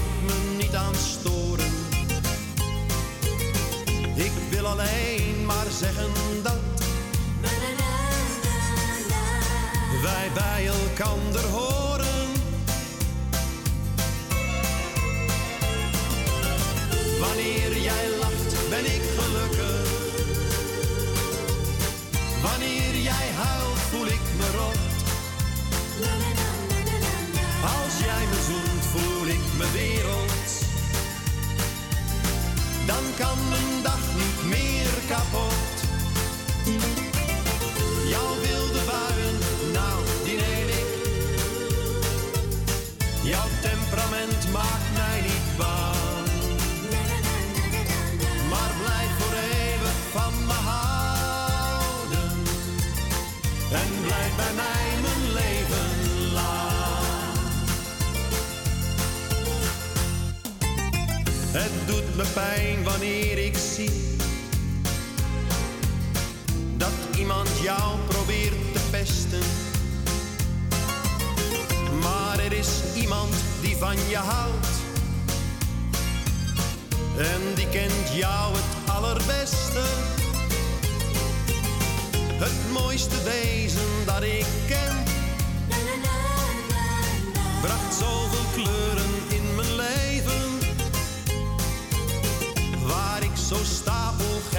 alleen maar zeggen dat wij bij elkander horen. Wanneer jij lacht, ben ik gelukkig. Wanneer jij huilt, voel ik me rot. Als jij me zoent, voel ik me wereld. Dan kan mijn dag niet meer kapot. Me pijn wanneer ik zie dat iemand jou probeert te pesten. Maar er is iemand die van je houdt. En die kent jou het allerbeste. Het mooiste wezen dat ik ken. Bracht zoveel kleuren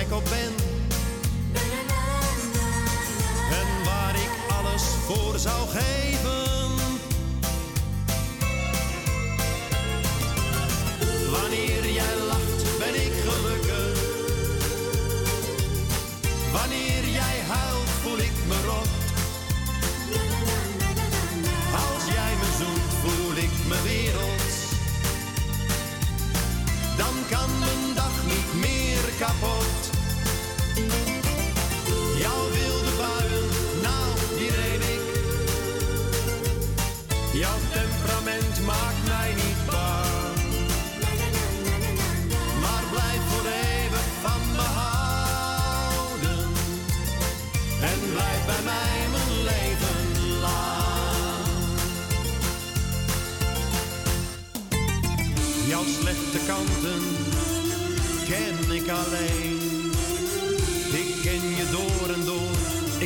stapelgek op ben. En waar ik alles voor zou geven.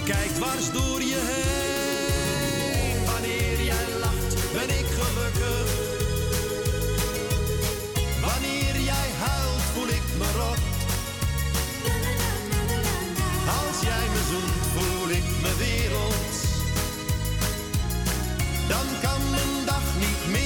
Ik kijk dwars door je heen. Wanneer jij lacht, ben ik gelukkig. Wanneer jij huilt, voel ik me rot. Als jij me zoent, voel ik me wereld. Dan kan mijn dag niet meer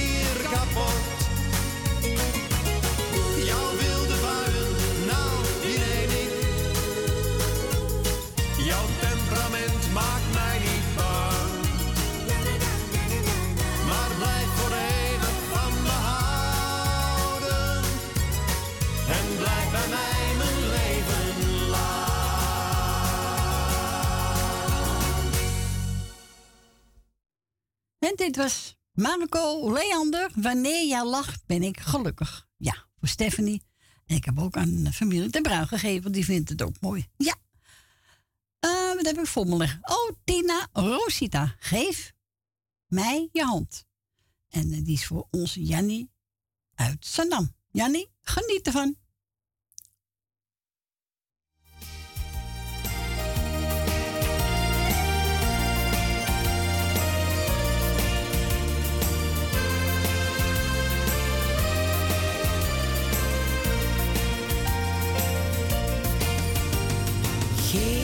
dit was Marco Leander. Wanneer jij lacht, ben ik gelukkig. Ja, voor Stephanie. En ik heb ook aan familie de bruin gegeven. Die vindt het ook mooi. Ja. Eh, wat heb ik voor me liggen? Oh, Tina Rosita. Geef mij je hand. En eh, die is voor onze Jannie uit Zandam. Jannie, geniet ervan. Geef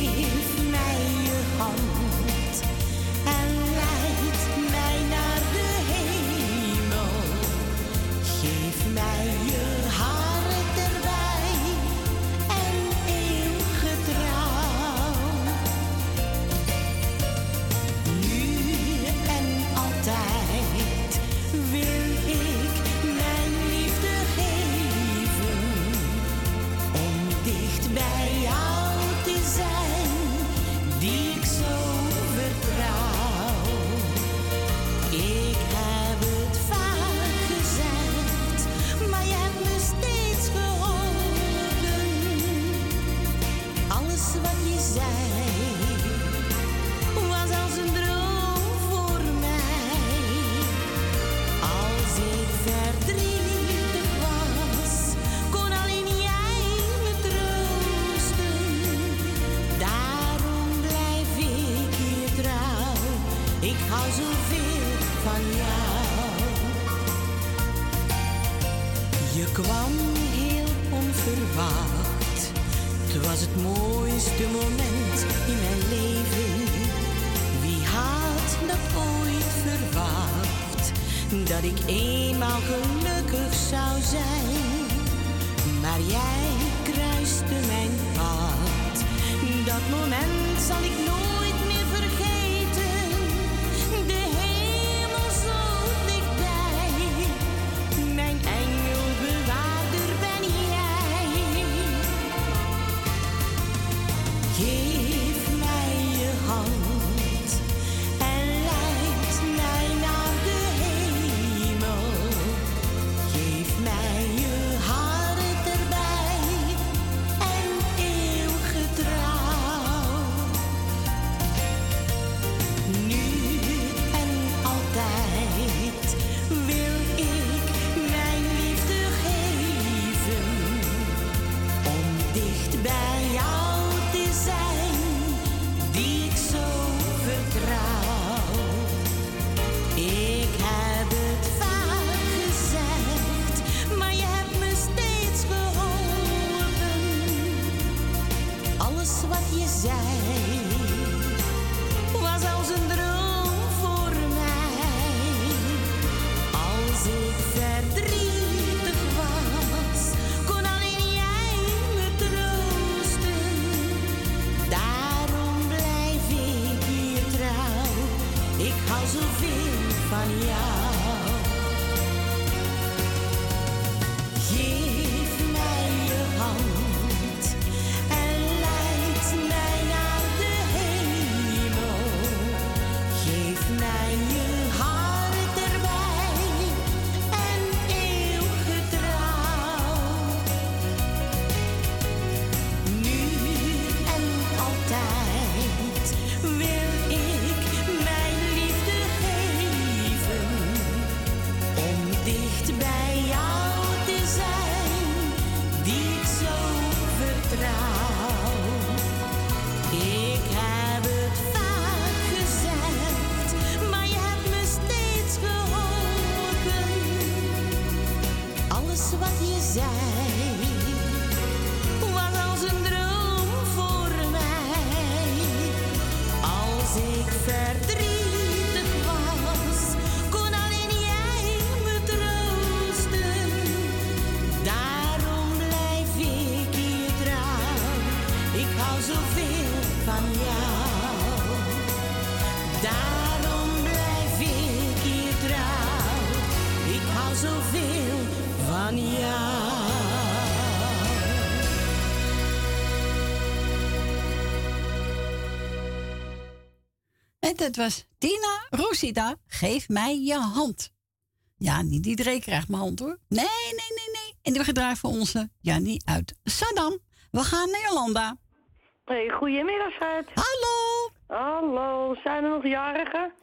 Je kwam heel onverwacht. Het was het mooiste moment in mijn leven. Wie had dat ooit verwacht? Dat ik eenmaal gelukkig zou zijn. Maar jij kruiste mijn pad. Dat moment zal ik nooit dat was Tina Rosita, geef mij je hand. Ja, niet iedereen krijgt mijn hand hoor. Nee, nee, nee, nee. En die gedraaid voor onze Jannie uit Saddam. We gaan naar Jolanda. Hey, goedemiddag, schat. Hallo. Hallo, zijn er nog jarigen?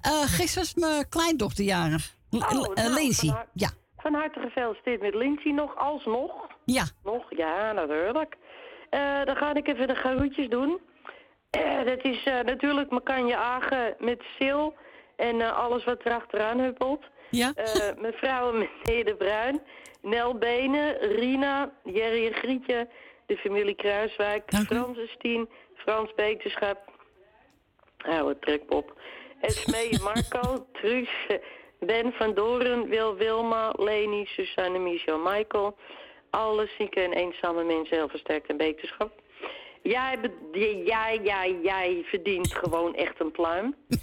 Eh gisteren was mijn kleindochter jarig. Oh, eh, nou, Lacey. van harte- Ja. Van harte gefeliciteerd met Lindsay nog, alsnog. Ja. Nog, ja, natuurlijk. Eh, dan ga ik even de groetjes doen. Eh, dat is eh, natuurlijk Makanje Agen met Sil en eh, alles wat erachteraan huppelt. Ja. Mevrouw en meneer De Bruin, Nel Benen, Rina, Jerry en Grietje, de familie Kruiswijk, Frans en Stien, Frans Beterschap, oude trekpop, Esmee en Marco, Truus, Ben van Doren, Wil Wilma, Leni, Susanne, Michel, Michael, alle zieke en eenzame mensen heel versterkt en beterschap. Jij, jij, jij, jij verdient gewoon echt een pluim.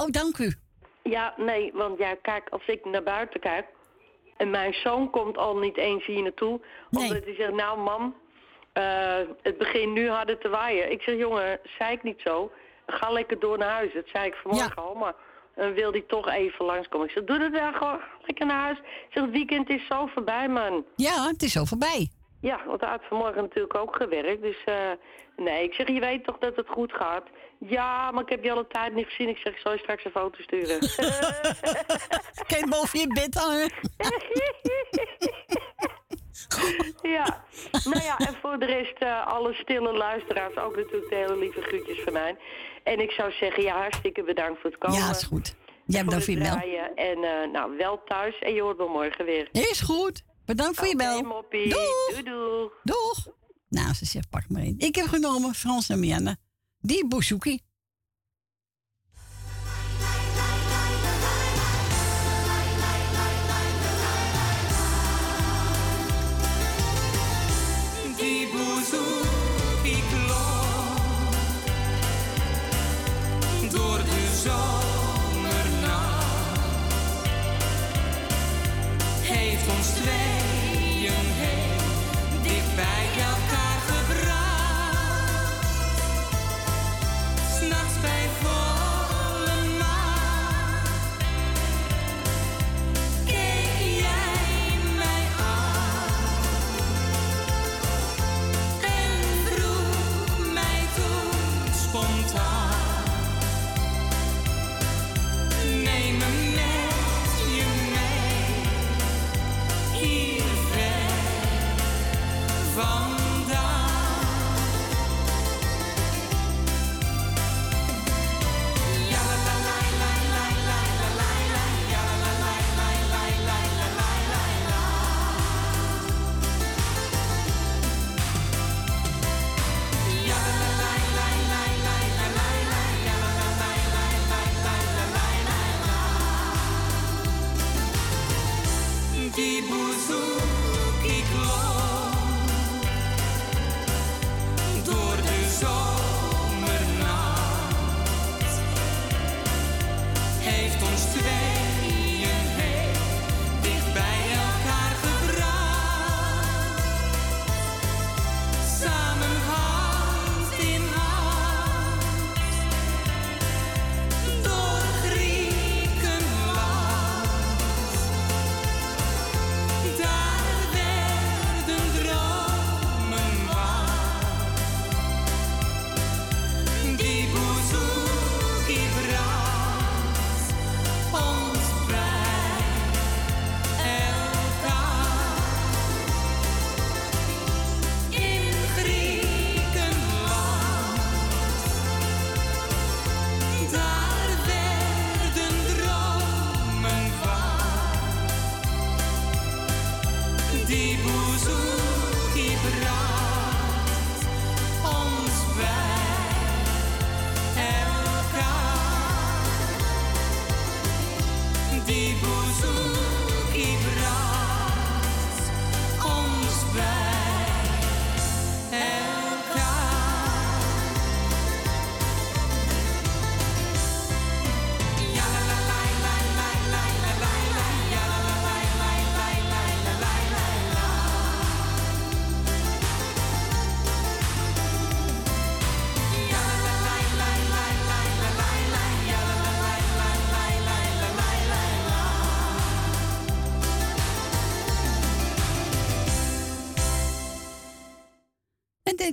Oh, dank u. Ja, nee, want ja, kijk, als ik naar buiten kijk... en mijn zoon komt al niet eens hier naartoe... omdat hij zegt, nou mam, eh, het begint nu harder te waaien. Ik zeg, jongen, zei ik niet zo. Ga lekker door naar huis. Dat zei ik vanmorgen al, maar dan wil hij toch even langskomen. Ik zeg, doe dat dan gewoon lekker naar huis. Ik zeg, het weekend is zo voorbij, man. Ja, het is zo voorbij. Ja, want hij had vanmorgen natuurlijk ook gewerkt. Dus eh, nee, ik zeg, je weet toch dat het goed gaat? Ja, maar ik heb je al een tijd niet gezien. Ik zeg, ik zal je straks een foto sturen. Je boven je bed hangen? ja, nou ja, en voor de rest eh, alle stille luisteraars ook natuurlijk de hele lieve groetjes van mij. En ik zou zeggen, ja, hartstikke bedankt voor het komen. Ja, is goed. Jij bedankt bel. draaien. En eh, nou, wel thuis en je hoort me morgen weer. Is goed. Bedankt voor je bel. moppie. Doeg. Doei, doei. Doeg. Nou, ze zegt, pak maar in. Ik heb genomen Frans en Mianne. Die Bouzouki.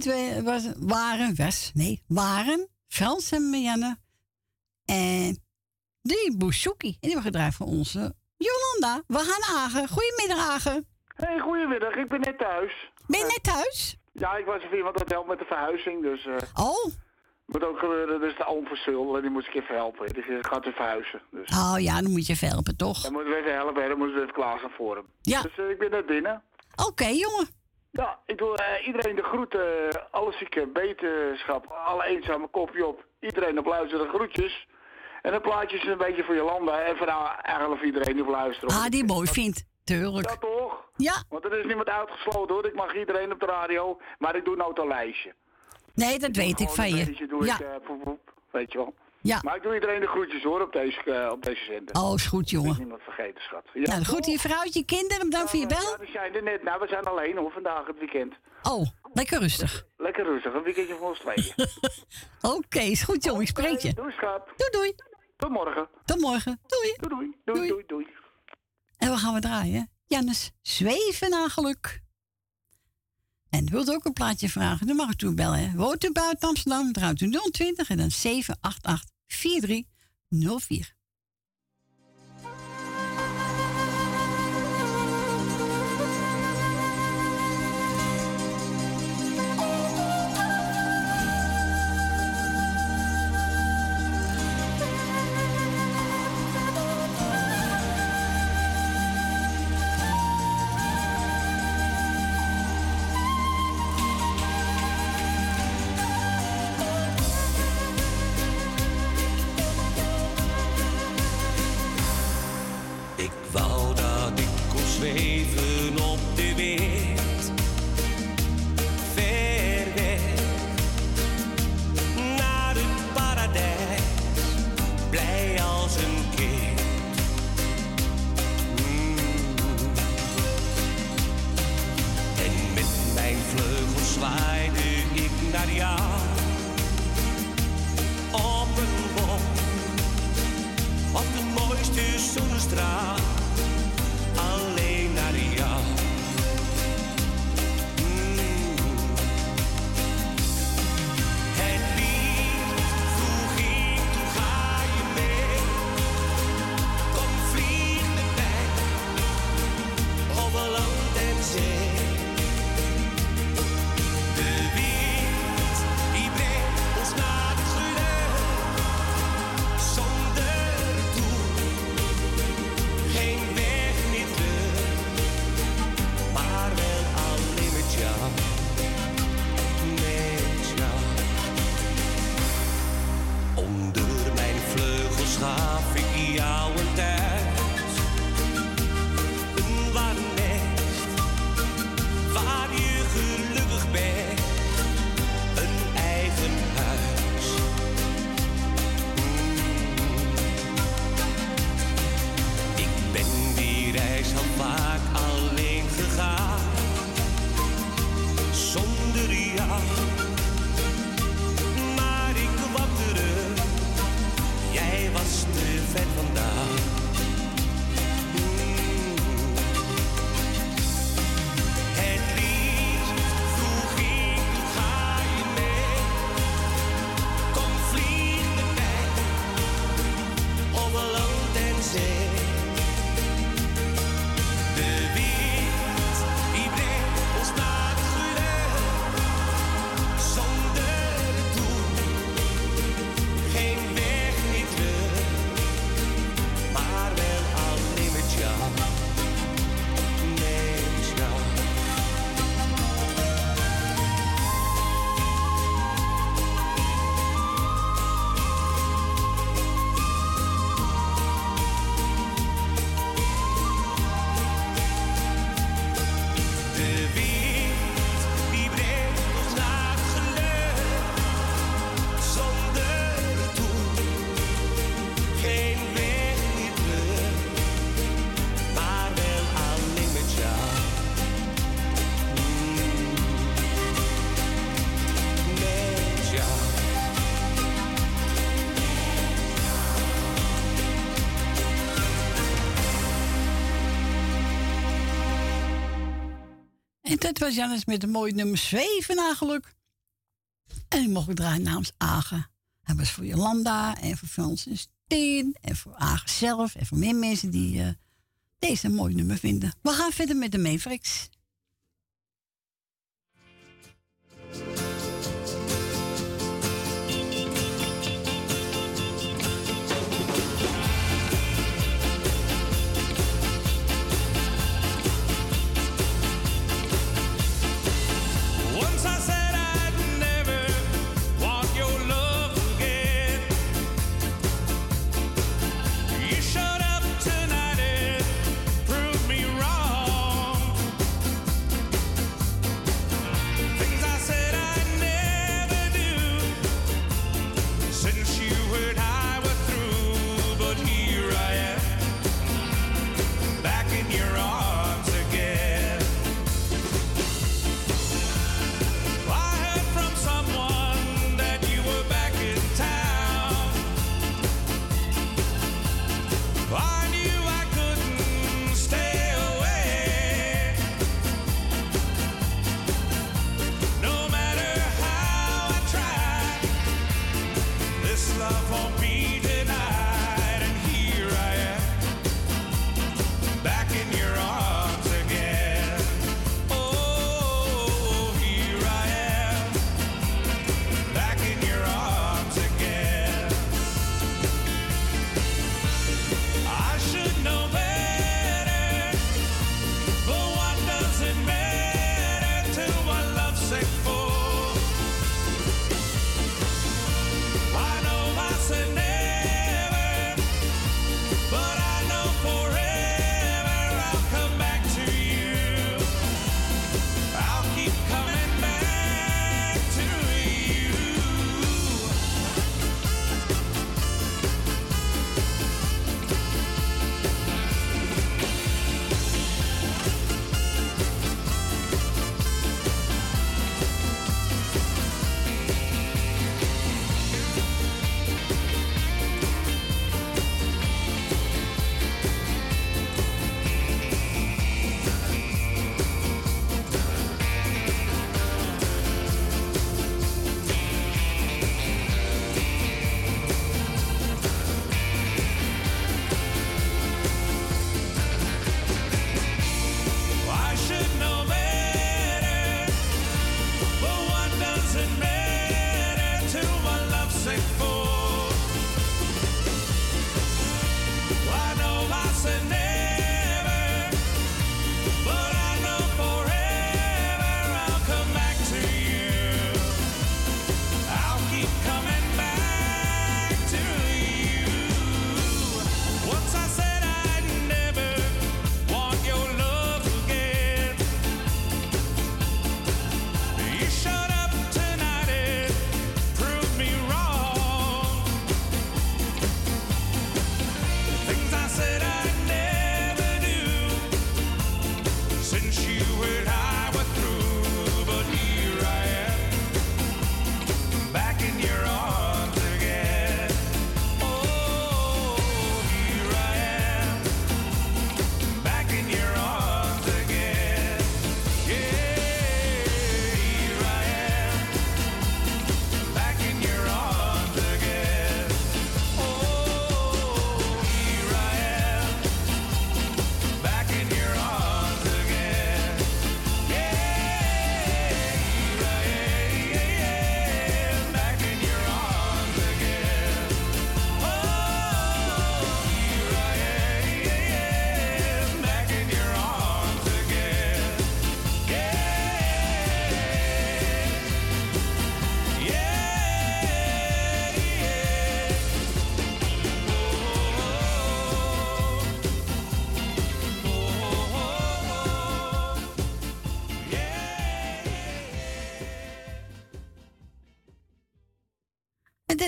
We- was, waren, was, nee, waren Frans en Marianne. En die Bouzouki. En die hebben gedraaid voor onze Jolanda. We gaan Agen. Goedemiddag, Agen. Hey, goedemiddag. Ik ben net thuis. Ben je net thuis? Ja, ik was even iemand dat helpt met de verhuizing, dus... eh Oh. Moet ook gebeuren, dus de oom en die moest ik even helpen. Die gaat weer verhuizen, dus... Oh ja, dan moet je even helpen, toch? Dan moeten we even helpen, dan moeten we even klaar zijn voor hem. Ja. Dus eh, ik ben net binnen. Oké, jongen. Ja, ik wil eh, iedereen de groeten, eh, alle zieke beterschap, alle eenzame kopje op. Iedereen op luisteren, groetjes. En een plaatje is een beetje voor Jolanda en voor nou, eigenlijk voor iedereen die op luisteren. Ah, die mooi vindt. Tuurlijk. Ja, toch? Ja. Want er is niemand uitgesloten hoor. Ik mag iedereen op de radio, maar ik doe nou een lijstje. Nee, dat weet ik van een je. doe Ja. ik, eh, poep, poep, weet je wel. Ja. Maar ik doe iedereen de groetjes hoor op deze, eh, op deze zender. Oh, is goed, jongen. Ik niemand vergeten, schat. Ja, Nou, goed, je vrouwtje, je kinderen, bedankt voor je bel. Ja, die zijn er net. Nou, we zijn alleen hoor, vandaag het weekend. Oh, lekker rustig. Lekker rustig, een weekendje voor ons tweeën. Oké, is goed, jongen. Ik spreek je. Doei, schat. Doei, doei. Tot morgen. Tot morgen. Doei. Doei, doei. Doei, doei, doei. En we gaan we draaien. Jannes, zweven naar geluk. En wilt ook een plaatje vragen? Dan mag u toe bellen. hè. Woont u buiten Amsterdam? Draait u 020 en dan 788 4304. Dat was Jannes met een mooie nummer 7 nageluk. En die mocht ik draaien namens Agen. Hij was voor Jolanda en voor Frans en Steen en voor Agen zelf en voor meer mensen die uh, deze mooi nummer vinden. We gaan verder met de Mavericks.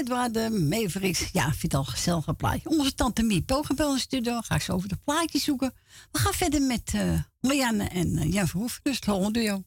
Waren de. Ja, vind al gezellige plaatje. Onze tante Mie Pogenbel in de studio. Ga ik zo over de plaatjes zoeken. We gaan verder met uh, Marianne en uh, Jan Verhoef. Dus het Holland Duo.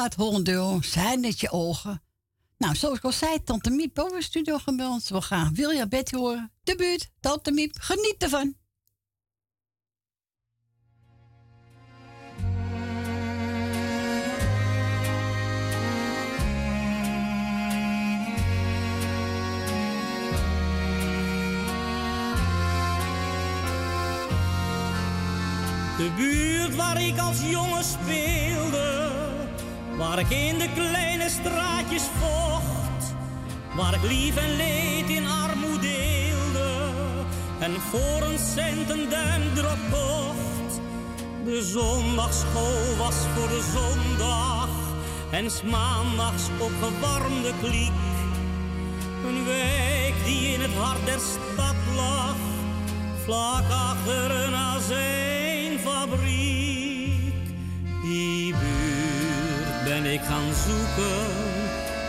Het Hondeur, zijn het je ogen. Nou, zoals ik al zei, Tante Miep over studio gebeld. We gaan Wilja Betty horen. De buurt, Tante Miep, geniet ervan. De buurt waar ik als jongen speelde, waar ik in de kleine straatjes vocht, waar ik lief en leed in armoede deelde en voor een cent een duimdrop kocht. De zondagschool was voor de zondag en s maandags opgewarmde kliek. Een wijk die in het hart der stad lag, vlak achter een azijnfabriek. Ik gaan zoeken,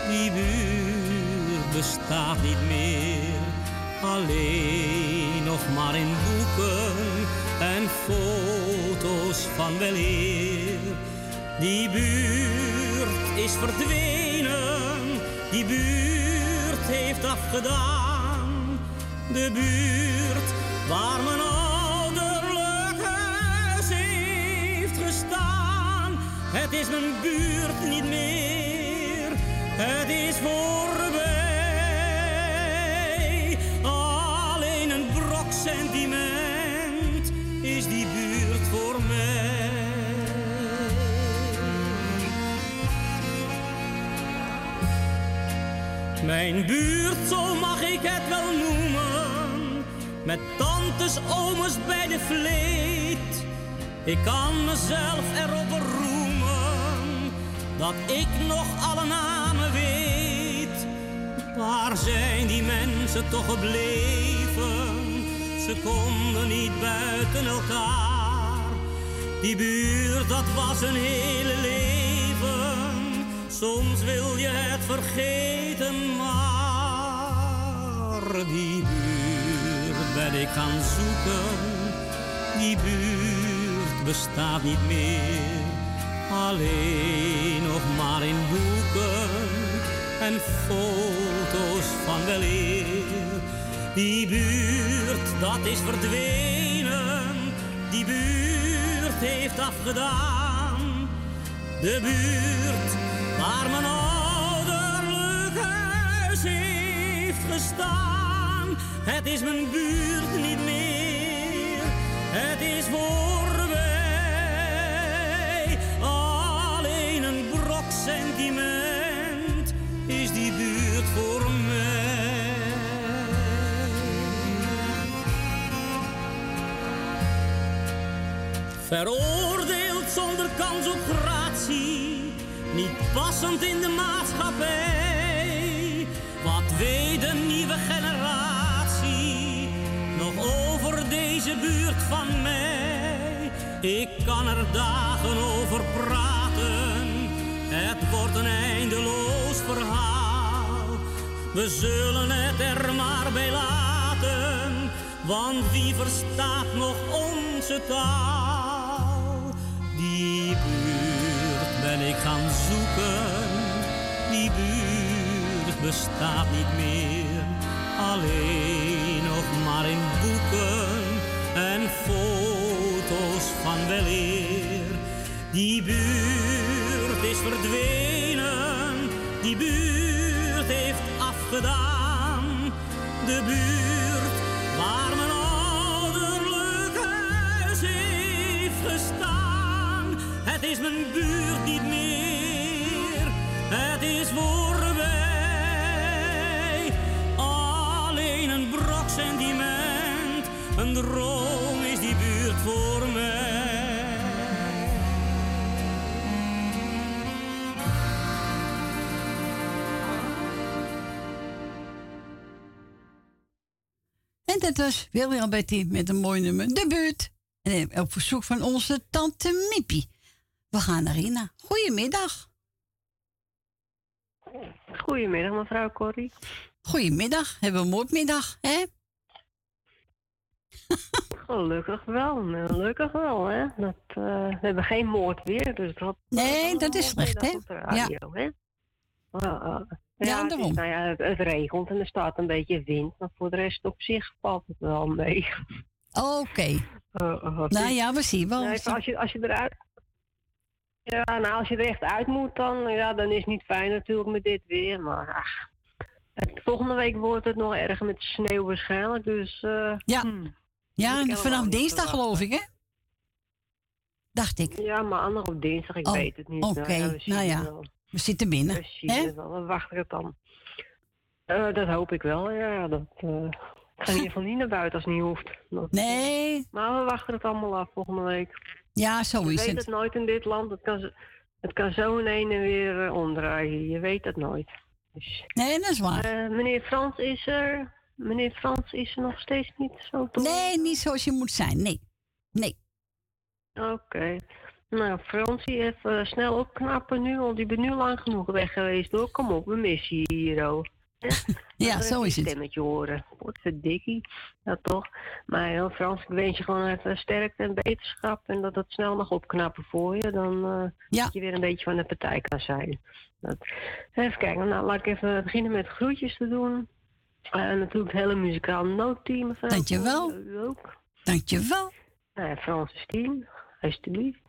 die buurt bestaat niet meer. Alleen nog maar in boeken en foto's van weleer. Die buurt is verdwenen, die buurt heeft afgedaan. De buurt waar mijn Het is mijn buurt niet meer, het is voorbij. Alleen een brok sentiment is die buurt voor mij. Mijn buurt, zo mag ik het wel noemen. Met tantes, ooms bij de vleet. Ik kan mezelf erop roemen. Dat ik nog alle namen weet. Waar zijn die mensen toch gebleven? Ze konden niet buiten elkaar. Die buurt, dat was een hele leven. Soms wil je het vergeten, maar die buurt ben ik gaan zoeken. Die buurt bestaat niet meer, alleen nog maar in boeken en foto's van weleer. Die buurt, dat is verdwenen, die buurt heeft afgedaan. De buurt waar mijn ouderlijk huis heeft gestaan. Het is mijn buurt niet meer, het is voorbij. Is die buurt voor mij. Veroordeeld zonder kans op gratie niet passend in de maatschappij. Wat weet de nieuwe generatie nog over deze buurt van mij? Ik kan er dagen over praten, het wordt een eindeloos verhaal. We zullen het er maar bij laten, want wie verstaat nog onze taal? Die buurt ben ik gaan zoeken. Die buurt bestaat niet meer. Alleen nog maar in boeken en foto's van weleer. Die buurt is verdwenen. Die buurt heeft afgedaan. De buurt waar mijn ouderlijk huis heeft gestaan. Het is mijn buurt niet meer, het is voorbij. Alleen een brok sentiment, een droom is die buurt voor mij. Dat was William Betty met een mooi nummer, De Buurt. En op verzoek van onze tante Mippie. We gaan naar Rina. Goedemiddag. Goedemiddag, mevrouw Corrie. Goedemiddag. Hebben we een moordmiddag, hè? Gelukkig wel, gelukkig wel, hè. Dat, eh, we hebben geen moord weer, dus dat... Nee, dat is slecht, hè? Radio, hè. Uh, uh, Ja, nou ja, het, het regent en er staat een beetje wind, maar voor de rest op zich valt het wel mee. Oké. nou Nou ja, we zien wel. Nee, als, je, als je eruit... Ja, nou, als je er echt uit moet, dan, ja, dan is het niet fijn natuurlijk met dit weer. Maar ach, volgende week wordt het nog erger met sneeuw waarschijnlijk. Dus eh, Ja. hmm, Ja, vanaf dinsdag geloof ik, hè? Dacht ik. ja, maandag op dinsdag, ik Oh, weet het niet. Oké, Nou nou ja. We zitten binnen. Hè? het wel, we wachten het dan. Eh, dat hoop ik wel, ja. Dat, eh, ik ga in ieder geval niet naar buiten als het niet hoeft. Dat- Nee. Maar we wachten het allemaal af volgende week. Ja, zo Je is weet het. het nooit in dit land. Het kan, het kan zo in een en weer eh, omdraaien. Je weet het nooit. Dus, Nee, dat is waar. meneer Frans is er. Meneer Frans is er nog steeds niet zo Nee, niet zoals je moet zijn. Nee. Nee. Oké. Nou, Fransie, even eh, snel opknappen nu, want ik ben nu lang genoeg weg geweest hoor. Kom op, we missen je hier hoor. Ja, zo is het. stemmetje horen. Wat verdikkie. Ja, toch. Maar heel Frans, ik wens je gewoon even sterkte en beterschap. En dat het snel mag opknappen voor je. Dan eh, dat je weer een beetje van de partij kan zijn. Dat. Even kijken. Nou, laat ik even beginnen met groetjes te doen. En natuurlijk het hele muzikaal noodteam. Dankjewel. U ook. Dankjewel. Nou ja, Francis Tien, alsjeblieft.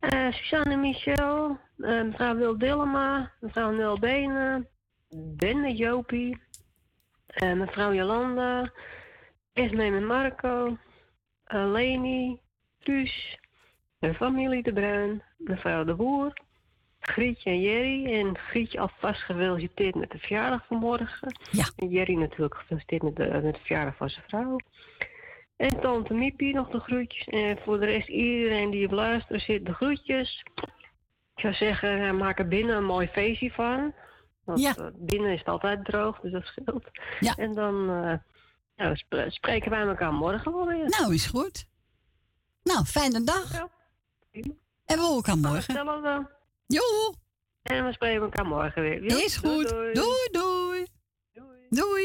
Eh Suzanne Michel, eh, mevrouw Wil Dillema, mevrouw Nel Benen, Benne Jopie, eh, mevrouw Jolanda, Esme en Marco, Leni, Thuis, de familie De Bruin, mevrouw De Boer, Grietje en Jerry. En Grietje alvast gefeliciteerd met de verjaardag vanmorgen. Ja. En Jerry natuurlijk gefeliciteerd met de, met de verjaardag van zijn vrouw. En tante Miepie nog de groetjes. En voor de rest iedereen die op luisteren zit, de groetjes. Ik zou zeggen, eh, maak er binnen een mooi feestje van. Want Ja. eh, binnen is het altijd droog, dus dat scheelt. Ja. En dan eh, nou, spre- spreken wij elkaar morgen wel weer. Nou, is goed. Nou, fijne dag. En we horen elkaar morgen. Hetzelfde. Jo. En we spreken elkaar morgen weer. Is goed. doei. Doei, doei. Doei.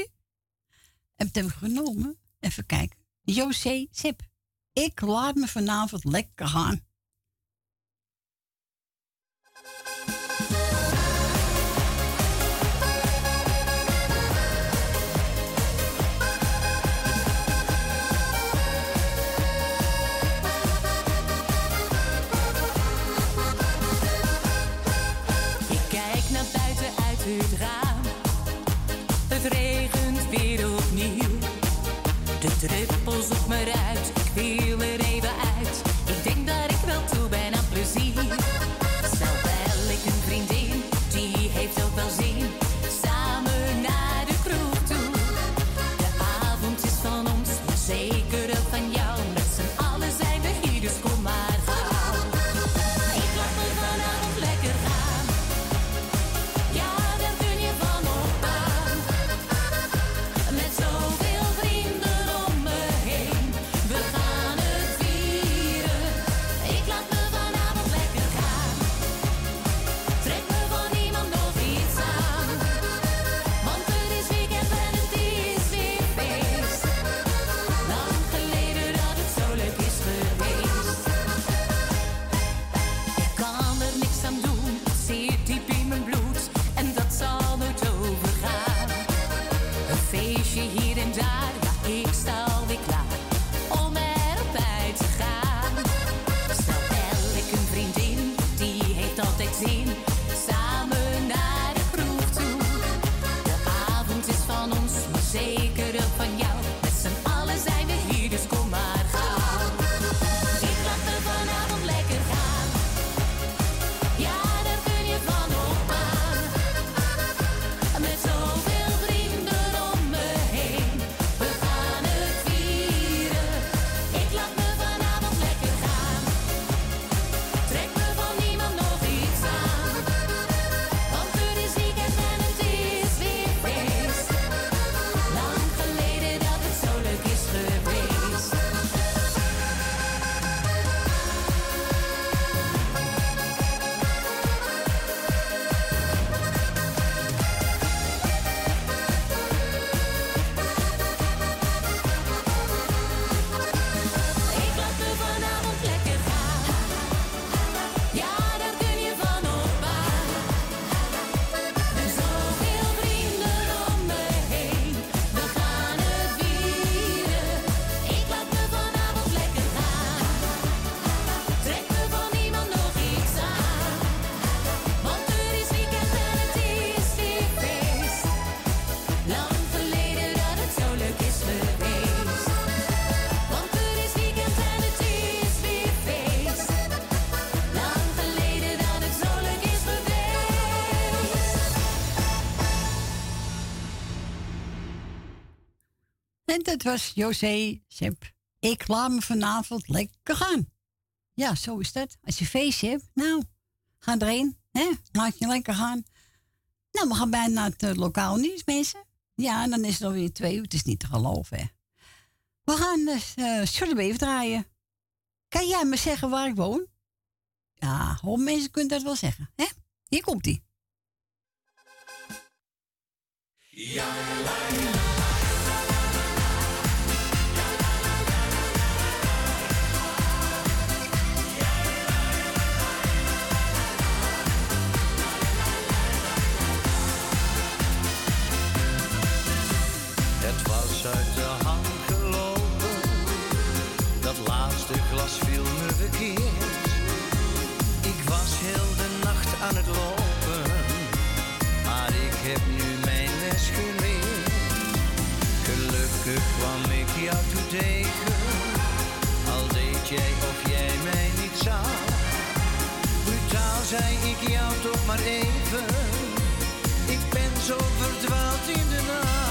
En wat hebben we genomen? Even kijken. José Sip. Ik laat me vanavond lekker gaan. Het raam. Het regent weer opnieuw. De druppels op me uit. Was José Sep. Ik laat me vanavond lekker gaan. Ja, zo is dat. Als je feestje hebt, nou, ga erheen. Hè? Laat je lekker gaan. Nou, we gaan bijna naar het uh, lokaal nieuws, mensen. Ja, en dan is het alweer twee uur. Het is niet te geloven, hè. We gaan dus uh, even draaien. Kan jij me zeggen waar ik woon? Ja, hoop mensen kunnen dat wel zeggen. Hè? Hier komt-ie. Ja, uit de hand gelopen, dat laatste glas viel me verkeerd. Ik was heel de nacht aan het lopen, maar ik heb nu mijn les geleerd. Gelukkig kwam ik jou toe tegen, al deed jij of jij mij niet zag. Brutaal zei ik jou toch maar even, ik ben zo verdwaald in de nacht.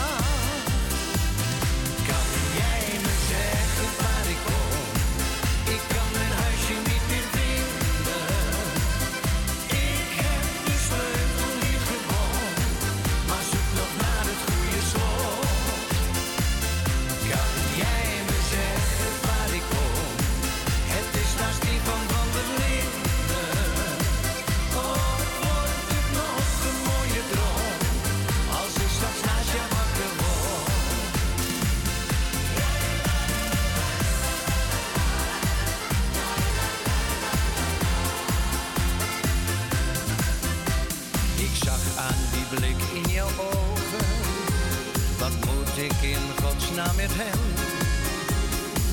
Met hem?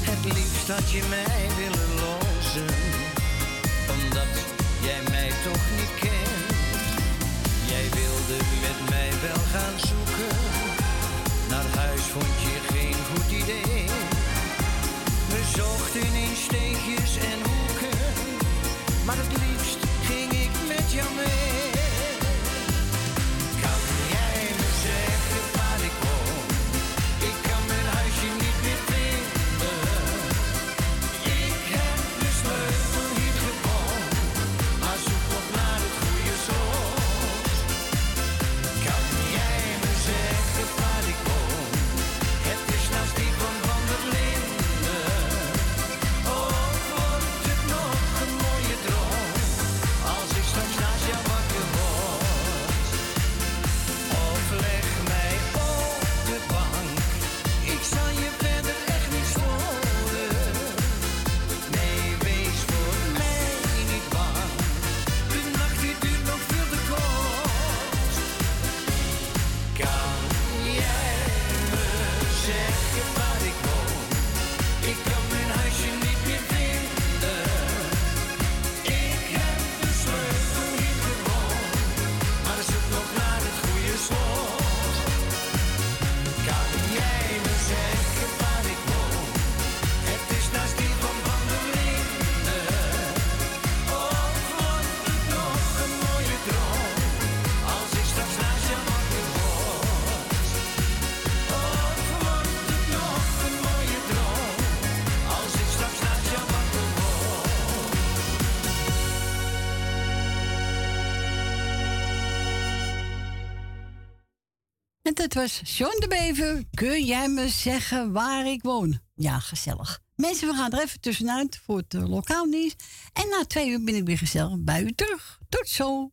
Het liefst had je mij Dat was John de Bever. Kun jij me zeggen waar ik woon? Ja, gezellig. Mensen, we gaan er even tussenuit voor het lokaal nieuws. En na twee uur ben ik weer gezellig bij u terug. Tot zo.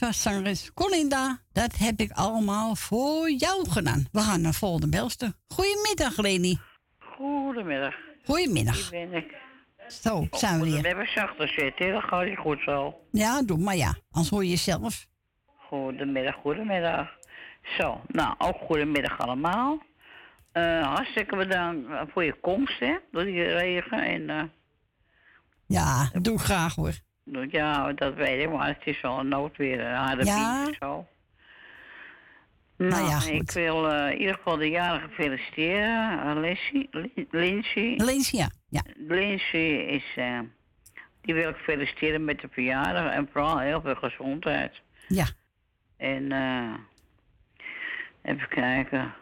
was zangeres Colinda. Dat heb ik allemaal voor jou gedaan. We gaan naar volgende belster. Goedemiddag, Leni. Goedemiddag. Goedemiddag. Hier ben ik. Zo, zijn we hier. We hebben zachter zitten, dat gaat goed zo. Ja, doe maar ja. Anders hoor je jezelf. Goedemiddag, goedemiddag. Zo, nou, ook goedemiddag allemaal. Eh, hartstikke bedankt eh, voor je komst, hè, door die regen. En, eh, ja, doe graag hoor. Nou, ja, dat weet ik, maar het is wel een noodweer, een harde ja. of zo. Nou, nou ja, ik wil uh, in ieder geval de jarige feliciteren. Alessi, Lindsay. Lindsay, ja. ja. Lindsay is... Uh, die wil ik feliciteren met de verjaardag en vooral heel veel gezondheid. Ja. En eh, even kijken.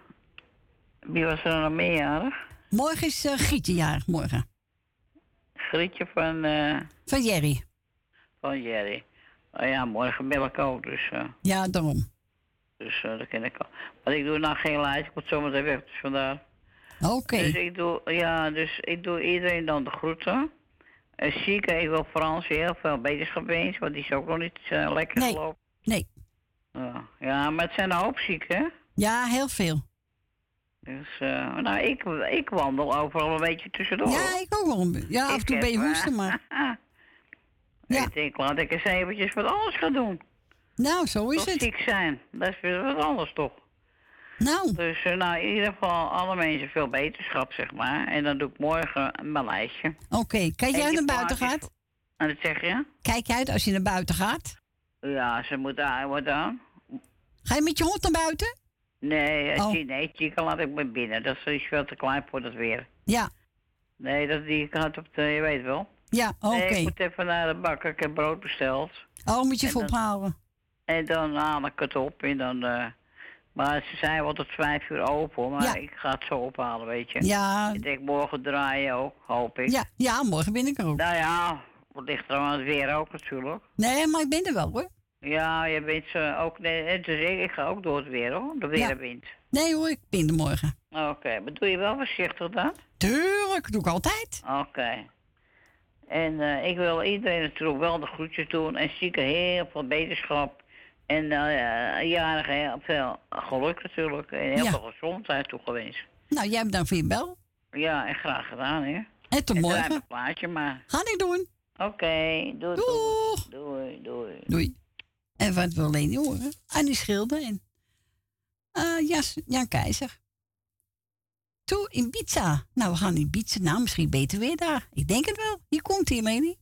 Wie was er nog meer jarig? Morgen is uh, Grietje jarig, morgen. Grietje van... Van Jerry van Jerry. Oh ja, morgen ben ik ook, dus... Eh. Ja, daarom. Dus eh, dat ken ik al. Maar ik doe nou geen lijst, ik moet zometeen weg, dus vandaar. Oké. Dus ik doe, ja, dus ik doe iedereen dan de groeten. En zieke, ik wil Frans heel veel beterschap eens, want die is ook nog niet uh, lekker nee. gelopen. Nee. Ja. ja, maar het zijn een hoop zieken, hè? Ja, heel veel. Dus, nou, ik, ik wandel overal een beetje tussendoor. Ja, ik ook wel. Ja, af en toe ben je hoesten, maar... Ik denk, laat ik eens eventjes wat anders gaan doen. Nou, zo is het. ziek zijn, dat is weer wat anders toch? Nou. Dus eh, nou, in ieder geval alle mensen veel beterschap, zeg maar. En dan doe ik morgen mijn lijstje. Oké, kijk En jij naar buiten gaat? En dat zeg je? Kijk uit als je naar buiten gaat? Ja, ze moet daar wat aan. Ga je met je hond naar buiten? Nee, Oh. oh. nee, Chica laat ik me binnen. Dat is veel te klein voor dat weer. Ja. Nee, dat die gaat op de, je weet wel. Ja, oké. Nee, ik moet even naar de bakker. Ik heb brood besteld. Oh, moet je En even ophalen. En dan haal ik het op en dan... eh, maar ze zijn wel tot vijf uur open, maar Ja. ik ga het zo ophalen, weet je. Ja. Ik denk morgen draaien ook, hoop ik. Ja, ja, morgen ben ik er ook. Nou ja, het ligt er aan het weer ook natuurlijk. Nee, maar ik ben er wel hoor. Ja, je bent ze ook... Nee, dus ik, ik ga ook door het weer hoor, de weer Ja. Nee hoor, ik ben er morgen. Oké, maar doe je wel voorzichtig dan? Tuurlijk, doe ik altijd. Oké. En eh, ik wil iedereen natuurlijk wel de groetjes doen en zieken heel veel beterschap. En eh jarigen heel veel geluk natuurlijk en heel Ja. veel gezondheid toegewenst. Nou, jij bedankt voor je bel. Ja, en graag gedaan hè. En tot En morgen. mijn plaatje maar. Ga ik doen. Oké, doei, doei. Doei, doei. Doei. En wat wil Leni horen? Annie Schilder en eh, Jas, Jan Keizer. Toe in Ibiza. Nou, we gaan in Ibiza. Nou, misschien beter weer daar. Ik denk het wel. Hier komt hij, me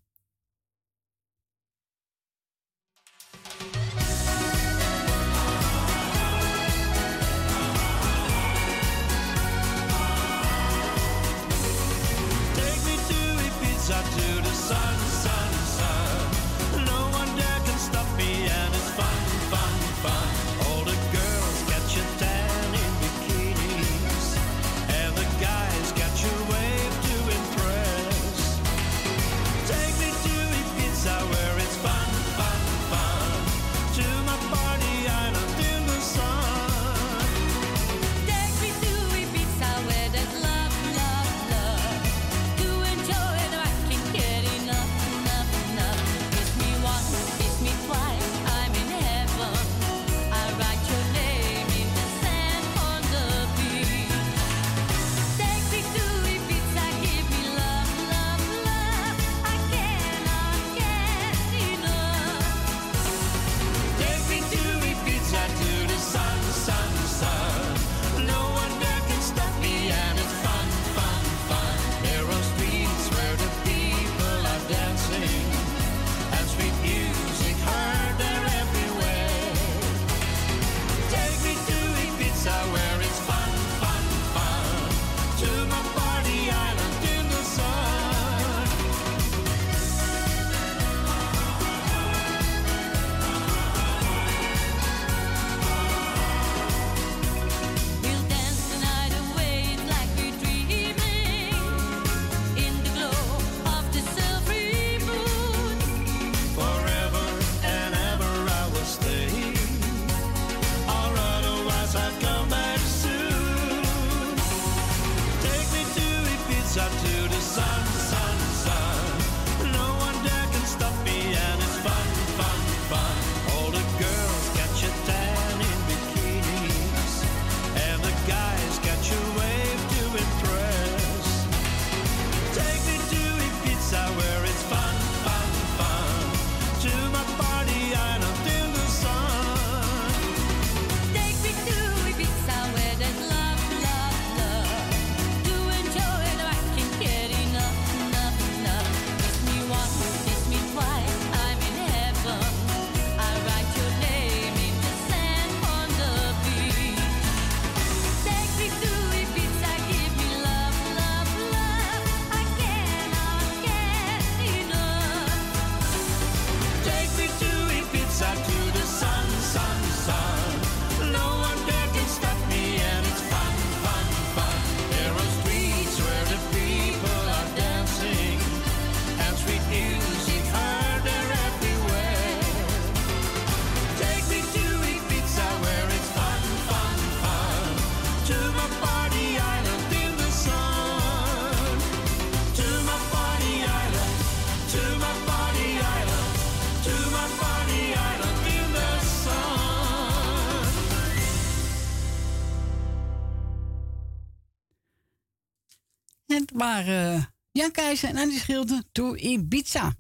Jan Keizer en Andy Schilder door Ibiza.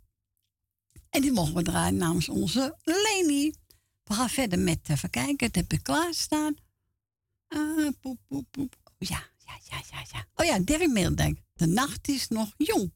En die mogen we draaien namens onze Leni. We gaan verder met, even kijken, het heb ik klaarstaan. Uh, poep, poep, poep. Oh, ja, ja, ja, ja, ja. Oh ja, Dirk Meeldijk. De nacht is nog jong.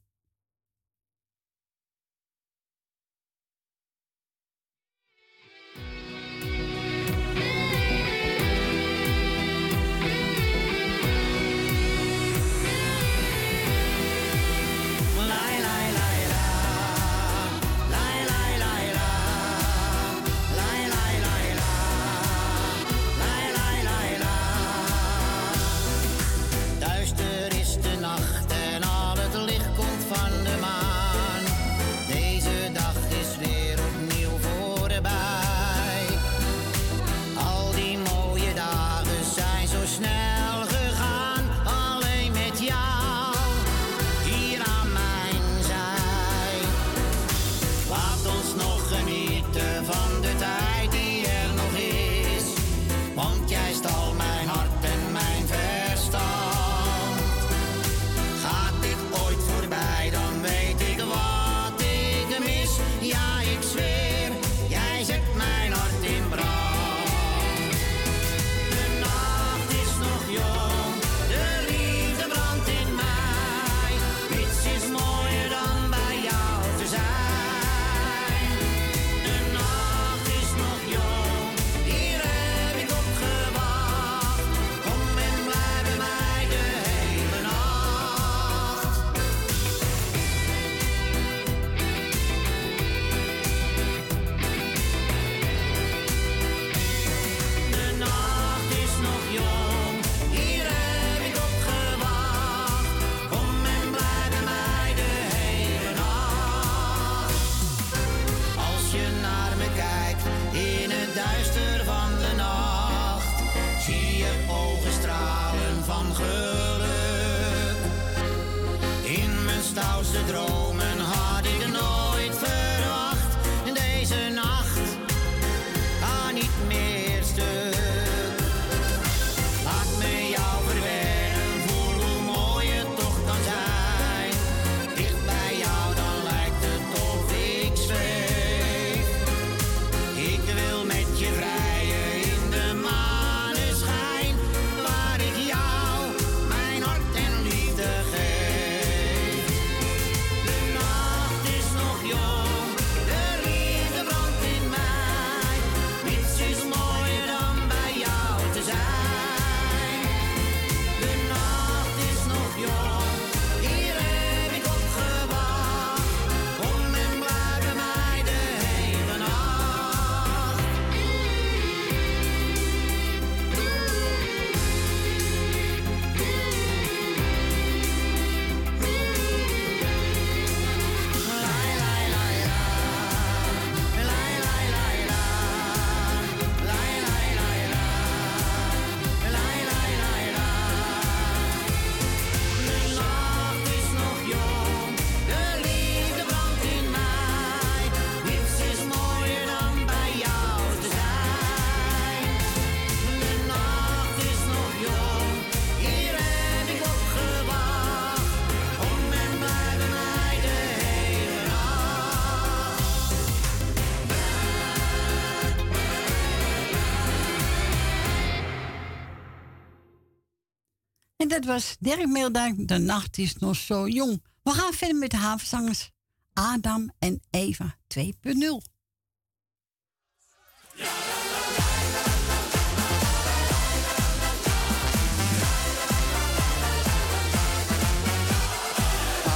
Dat was Dirk Meeldijk. De nacht is nog zo jong. We gaan verder met de havenzangers Adam en Eva 2.0.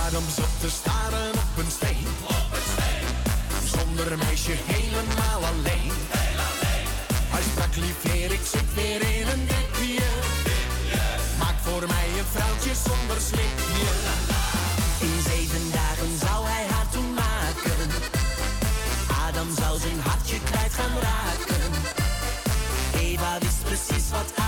Adam zat te staren op een steen. Zonder een meisje helemaal alleen. Heel alleen. Hij sprak lief ik zit weer in een vrouwtje zonder slipje. In zeven dagen zou hij haar toen maken. Adam zou zijn hartje kwijt gaan raken. Eva wist precies wat Adam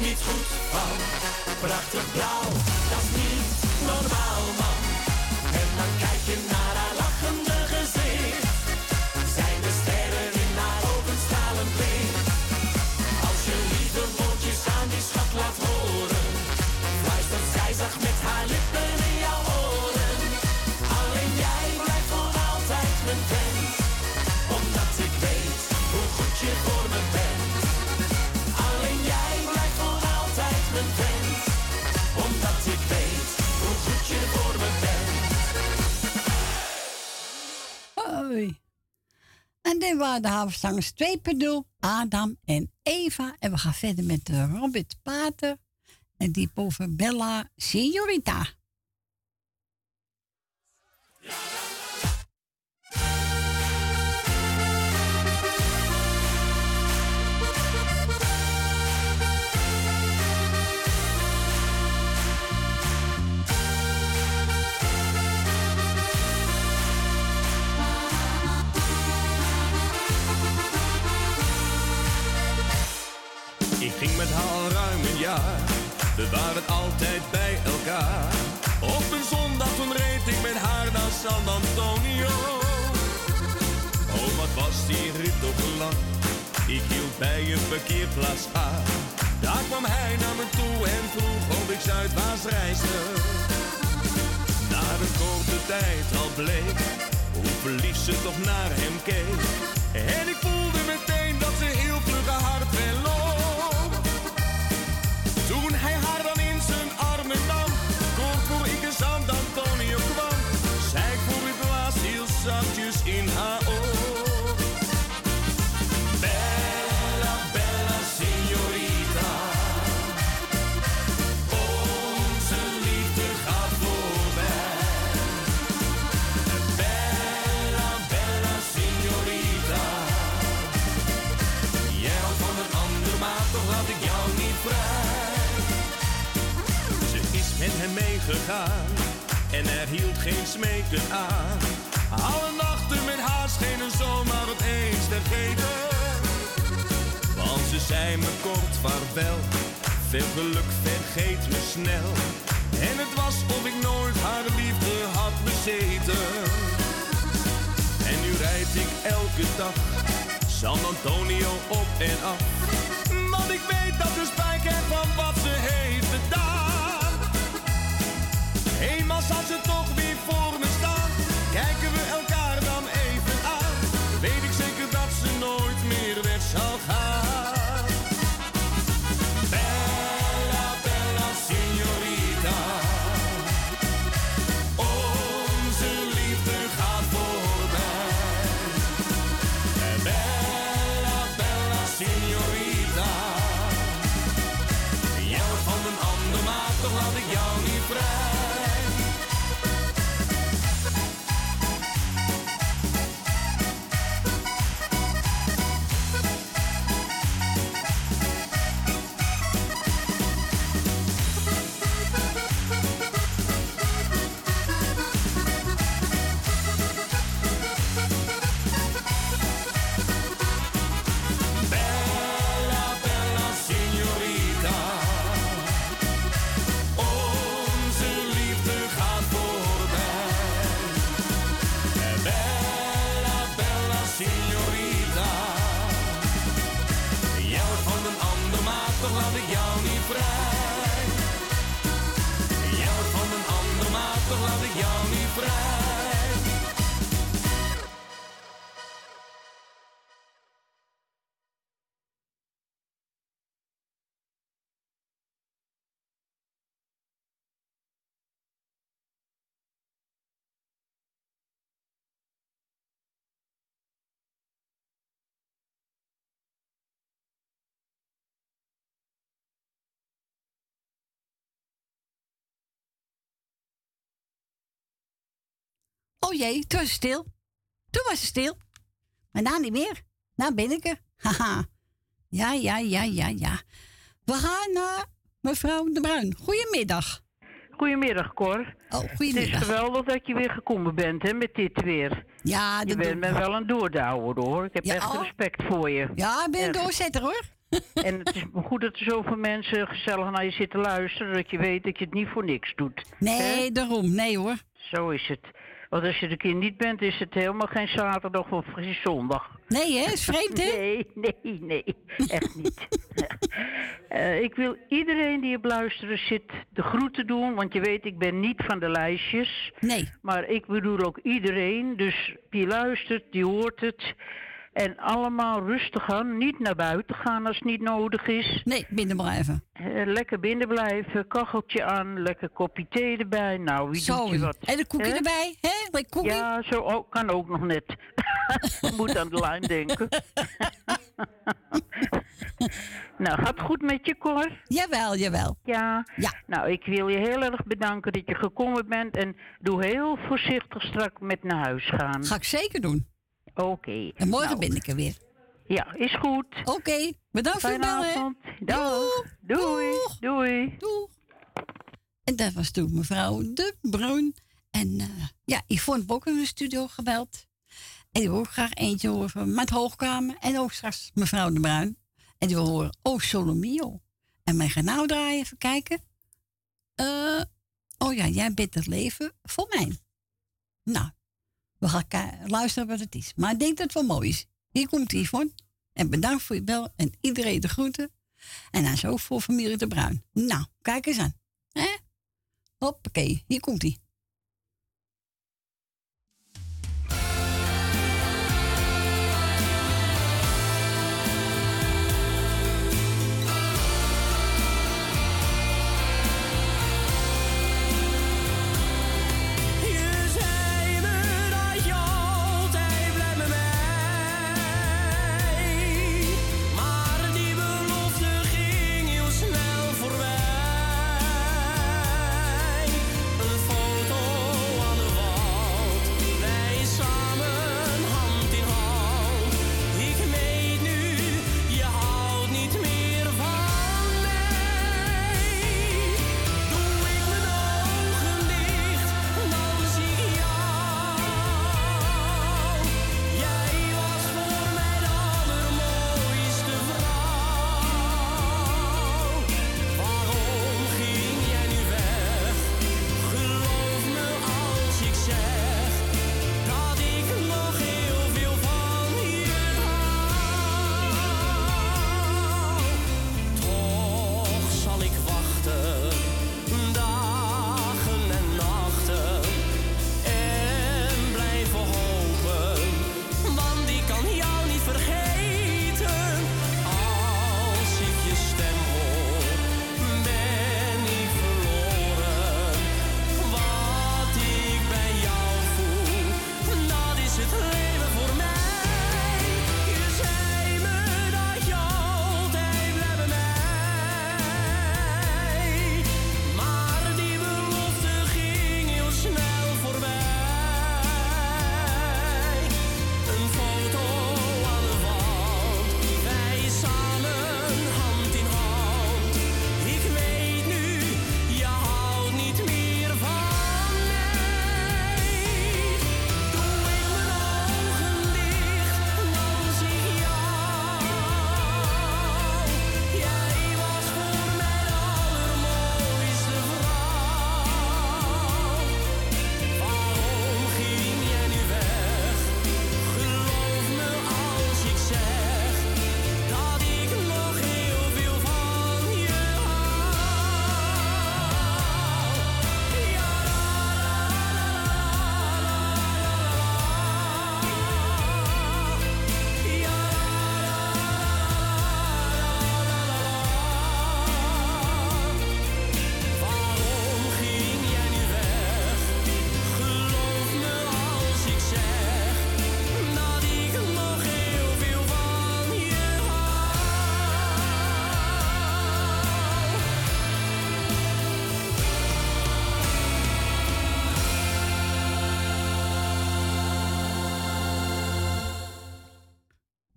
niet goed prachtig blauw. en Waardehavenstangers, twee per Adam en Eva. En we gaan verder met eh, Robert Pater en die over Bella Signorita. al ruim een jaar. We waren altijd bij elkaar. Op een zondag toen reed ik met haar naar San Antonio. Oh, wat was die rit toch lang? Ik hield bij een verkeerplaats aan. Daar kwam hij naar me toe en vroeg of ik Zuidwaarts reisde. Na een korte tijd al bleek hoe verliefd ze toch naar hem keek. En ik voelde En er hield geen smeken aan. Alle nachten met haar schenen zomaar opeens te geven. Want ze zei me kort vaarwel. Veel geluk vergeet me snel. En het was of ik nooit haar liefde had bezeten. En nu rijd ik elke dag San Antonio op en af. Want ik weet dat Oh jee, toen was het stil. Toen was het stil. Maar nou niet meer. Nou ben ik er. Haha. Ja, ja, ja, ja, ja. We gaan naar mevrouw De Bruin. Goedemiddag. Goedemiddag, Cor. Oh, Het goedemiddag. is geweldig dat je weer gekomen bent, hè, met dit weer. Ja, Je bent me wel een doordouwer, hoor. Ik heb Ja, echt oh. respect voor je. Ja, ik ben een doorzetter hoor. En het is goed dat er zoveel mensen gezellig naar je zitten luisteren, dat je weet dat je het niet voor niks doet. Nee, daarom. Nee hoor. Zo is het. Want als je er keer niet bent, is het helemaal geen zaterdag of geen zondag. Nee, hè? Is vreemd, hè? Nee, nee, nee. Echt niet. Eh, ik wil iedereen die op luisteren zit de groeten doen. Want je weet, ik ben niet van de lijstjes. Nee. Maar ik bedoel ook iedereen. Dus die luistert, die hoort het. En allemaal rustig aan. Niet naar buiten gaan als het niet nodig is. Nee, binnen blijven. Eh, lekker binnen blijven. Kacheltje aan. Lekker kopje thee erbij. Nou, wie Zo. doet je wat? En een koekje erbij, hè? Koekje. Ja, zo ook, kan ook nog net. Moet aan de lijn denken. nou, gaat goed met je, Cor? Jawel, jawel. Ja. Ja. Nou, ik wil je heel erg bedanken dat je gekomen bent. En doe heel voorzichtig strak met naar huis gaan. Ga ik zeker doen. Oké. En morgen Nou, ben ik er weer. Ja, is goed. Oké, bedankt voor het bellen. Dag. Doei. Doei. Doeg. En dat was toen mevrouw De Bruin. En eh, ja, Yvonne heeft ook in de studio gebeld. En die wil ook graag eentje horen van Matt Hoogkamer. En ook straks mevrouw De Bruin. En die wil horen Oh Solomio. En wij gaan nou draaien, even kijken. Eh, oh ja, jij bent het leven voor mij. Nou, we gaan luisteren wat het is. Maar ik denk dat het wel mooi is. Hier komt Yvonne. En bedankt voor je bel en iedereen de groeten. En dan zo voor familie De Bruin. Nou, kijk eens aan. Hè? Hoppakee, hier komt hij.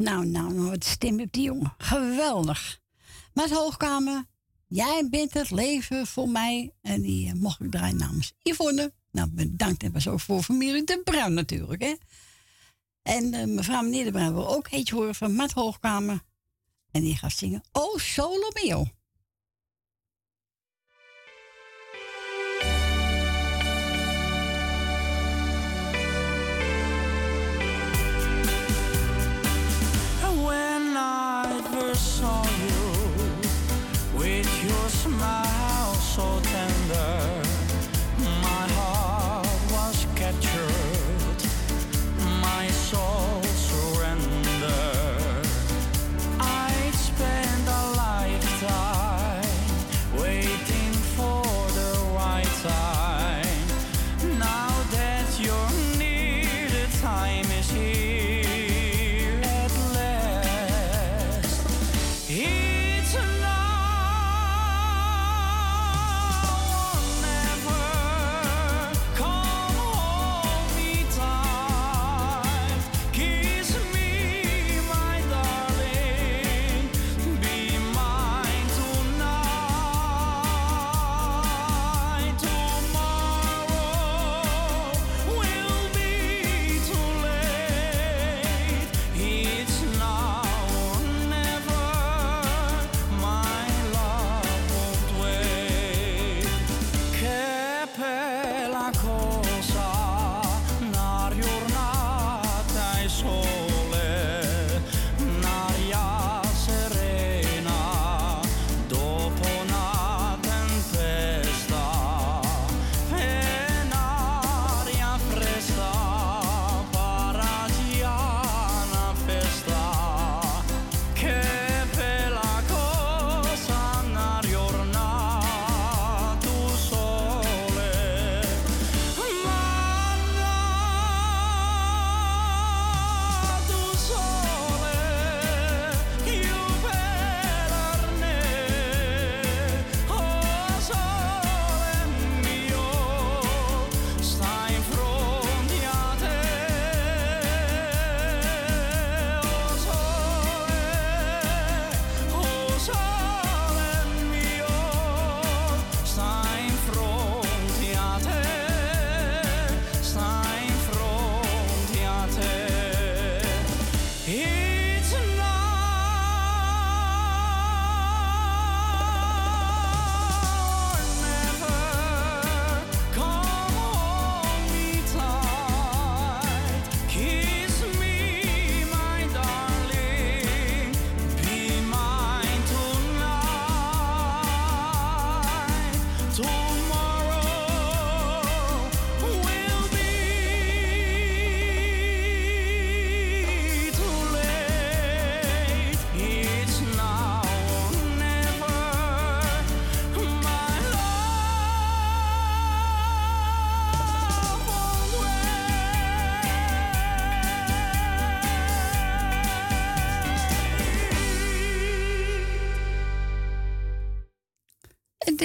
Nou, nou, nou, wat stem op die jongen. Geweldig. Maar Hoogkamer, jij bent het leven voor mij. En die eh, mocht ik draaien namens Yvonne. Nou, bedankt en was ook voor familie De Bruin natuurlijk, hè. En eh, mevrouw meneer De Bruin wil ook eentje horen van Matt Hoogkamer. En die gaat zingen Oh Solo saw you with your smile so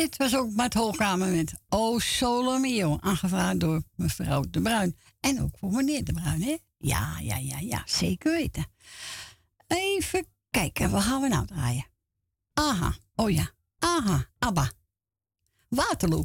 dit was ook Hoogkamer met O Solo Mio, aangevraagd door mevrouw De Bruin. En ook voor meneer De Bruin, hè? Ja, ja, ja, ja, zeker weten. Even kijken, wat gaan we nou draaien? Aha, oh ja, aha, ABBA. Waterloo.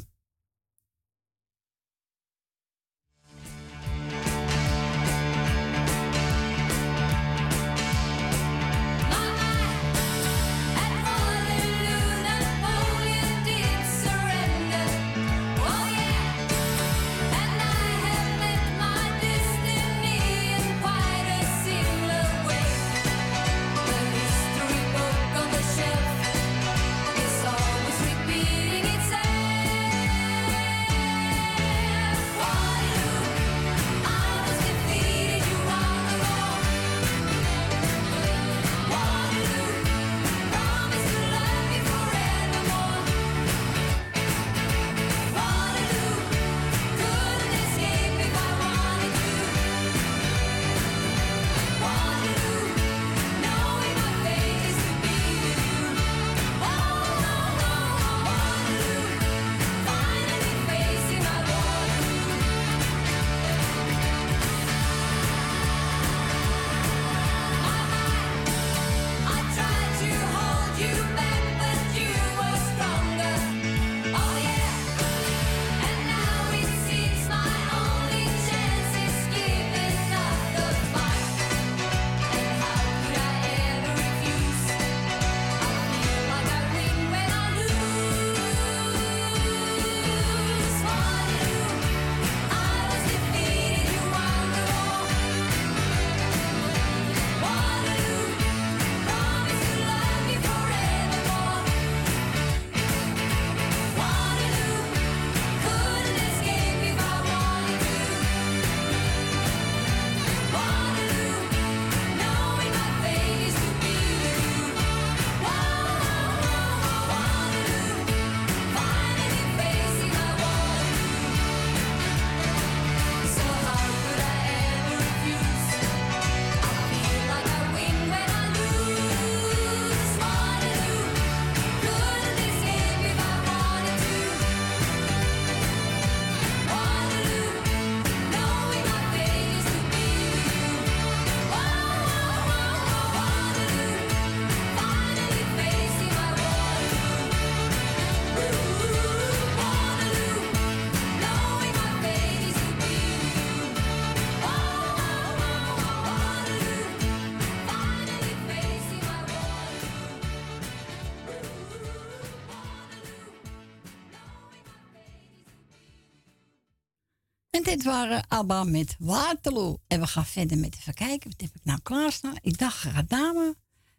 Dit waren ABBA met Waterloo. En we gaan verder met even kijken. Wat heb ik nou klaarstaan? Ik dacht, gaat dame.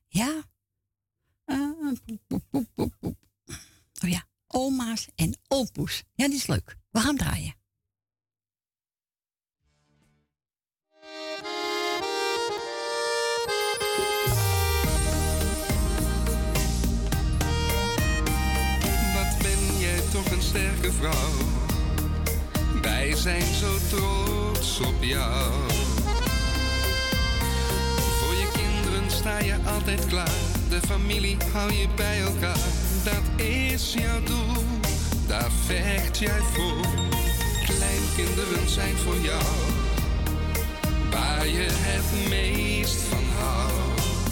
Ja. Poep, oh ja. Oma's en opoes. Ja, die is leuk. We gaan draaien. Wat ben jij toch een sterke vrouw. Wij zijn zo trots op jou. Voor je kinderen sta je altijd klaar. De familie hou je bij elkaar. Dat is jouw doel, daar vecht jij voor. Kleinkinderen zijn voor jou. Waar je het meest van houdt.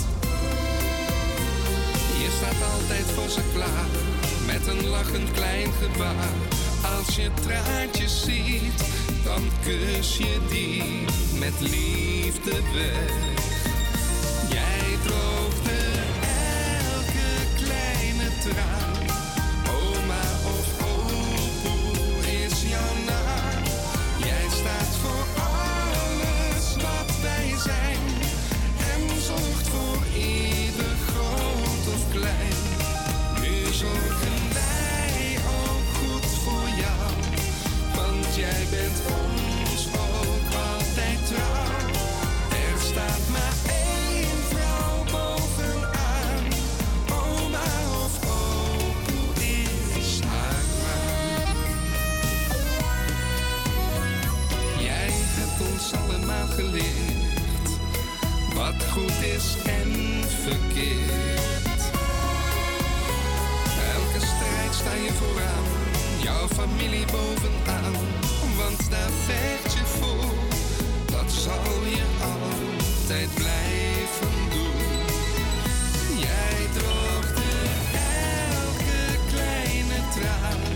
Je staat altijd voor ze klaar, met een lachend klein gebaar. Als je traantjes ziet, dan kus je die met liefde weg. Jij droogde elke kleine traan. Familie bovenaan, want daar vecht je voor. Dat zal je altijd blijven doen. Jij droogde elke kleine traan.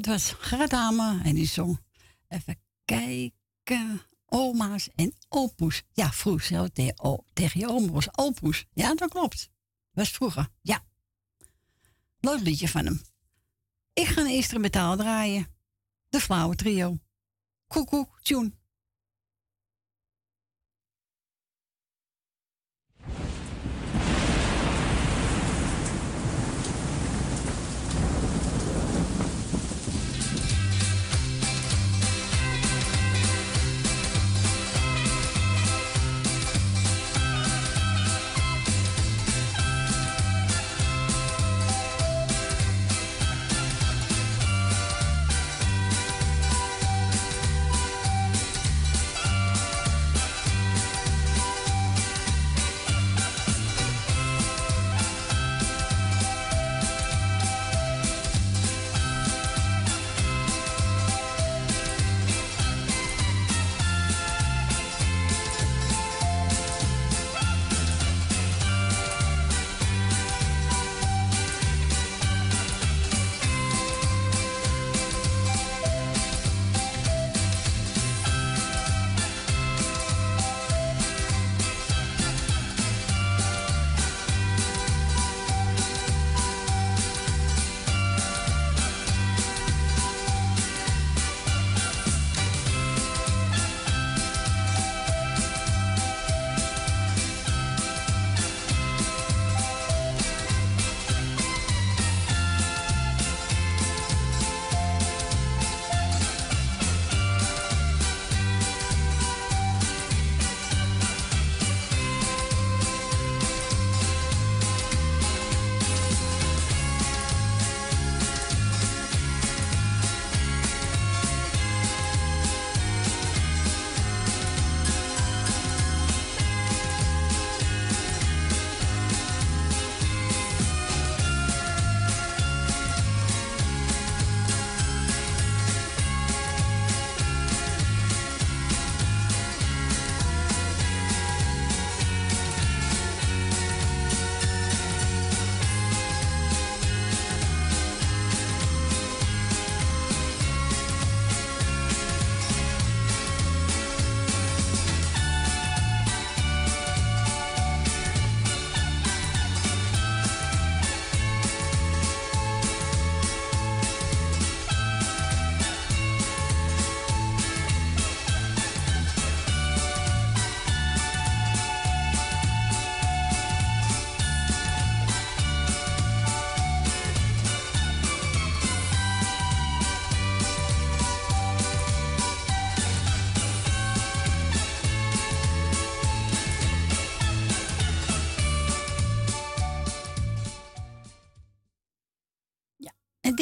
Dat was Gradame en die zong. Even kijken. Oma's en opoes. Ja, vroeger zelf tegen, o- tegen je oma was opoes. Ja, dat klopt. Was vroeger, ja. Leuk liedje van hem. Ik ga een instrumentaal draaien. De Flauwe Trio. Koekoek, tune.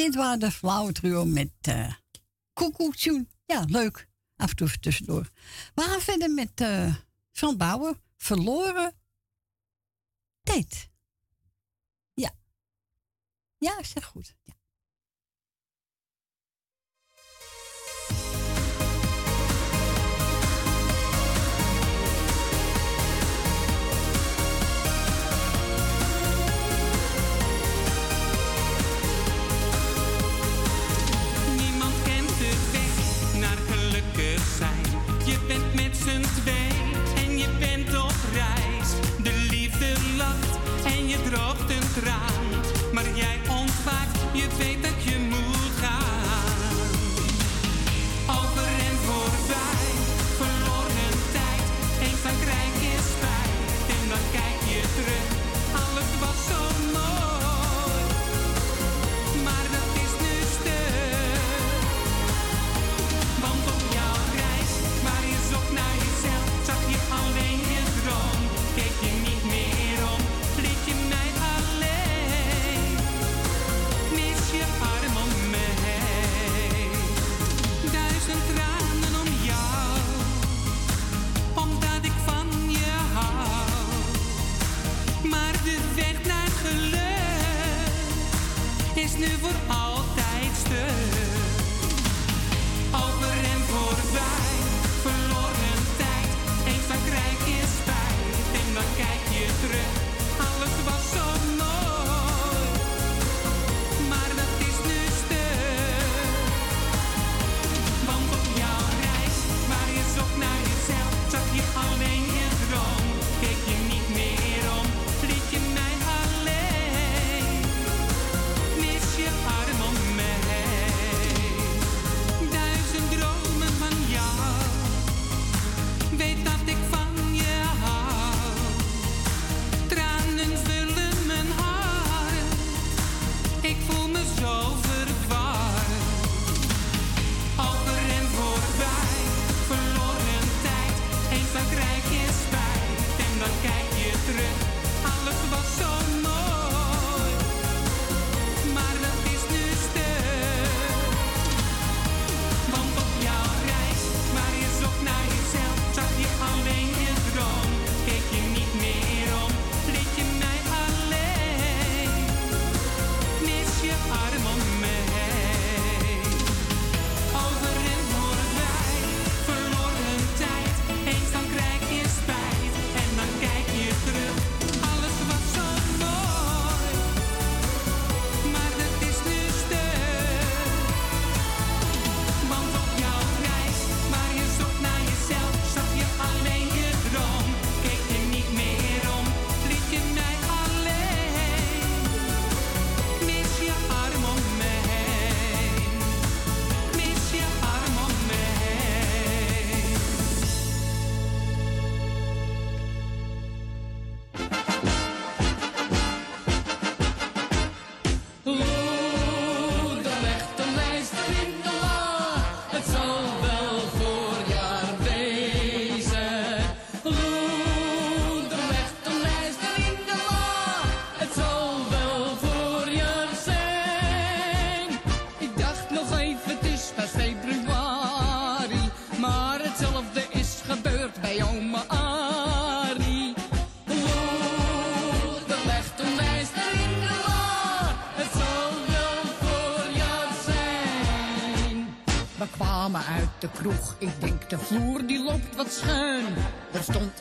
dit waren de flauwtruo met eh, uh, Koekoektjoen. Ja, leuk. Af en toe tussendoor. We gaan verder met uh, Frans Bauer. Verloren tijd. Ja. Ja, zeg goed. je bent met z'n twee. kroeg. Ik denk de vloer die loopt wat schuin. Er stond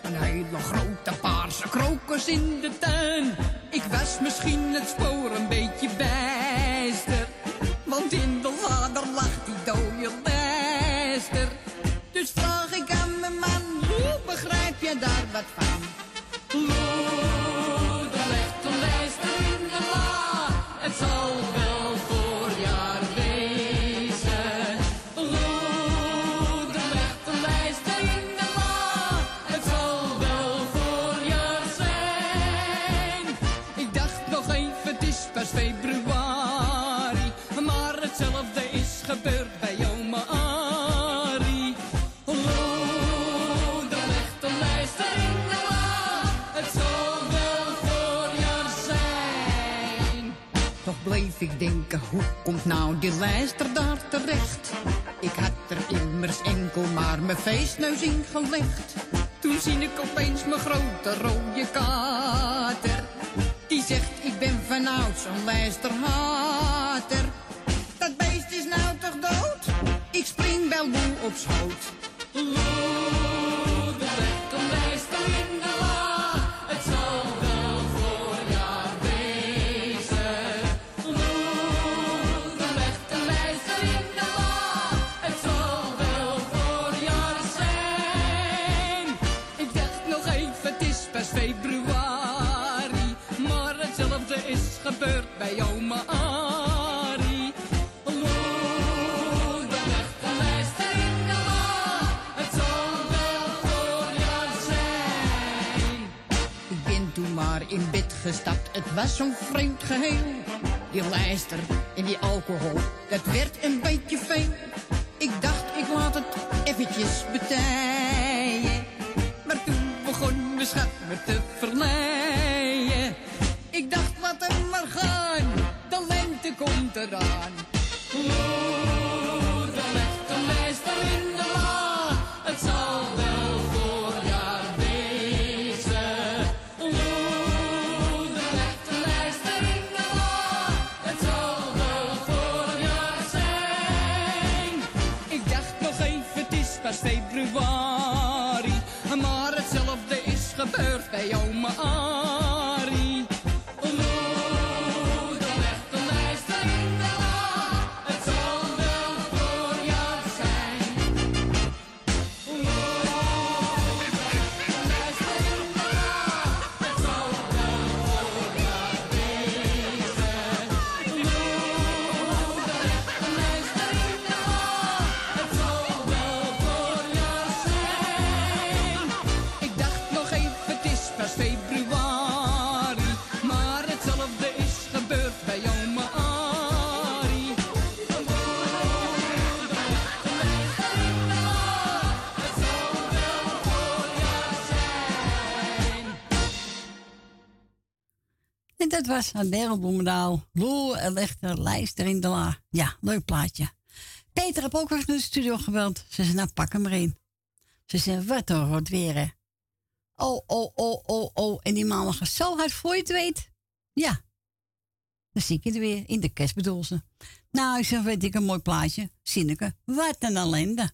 lijster daar terecht. Ik had er immers enkel maar mijn feestneus in gelegd. Toen zie ik opeens mijn grote rode kater. Die zegt, ik ben vanouds een lijsterhater. Dat beest is nou toch dood? Ik spring wel nu op schoot. was zo'n vreemd geheel. Die lijster in die alcohol. was Adele Bloemendaal. Loer en eh, Lechter, lijst erin de La. Ja, leuk plaatje. Peter heb ook weer naar de studio gebeld. Ze zei, nou pak hem erin. Ze zei, wat een rot weer hè. Oh, oh, oh, oh, oh. En die mama zo hard voor je het weet. Ja. Dan zie ik het weer. In de kerst bedoel ze. Nou, ik zeg, weet ik, een mooi plaatje. Zinneke, wat een ellende.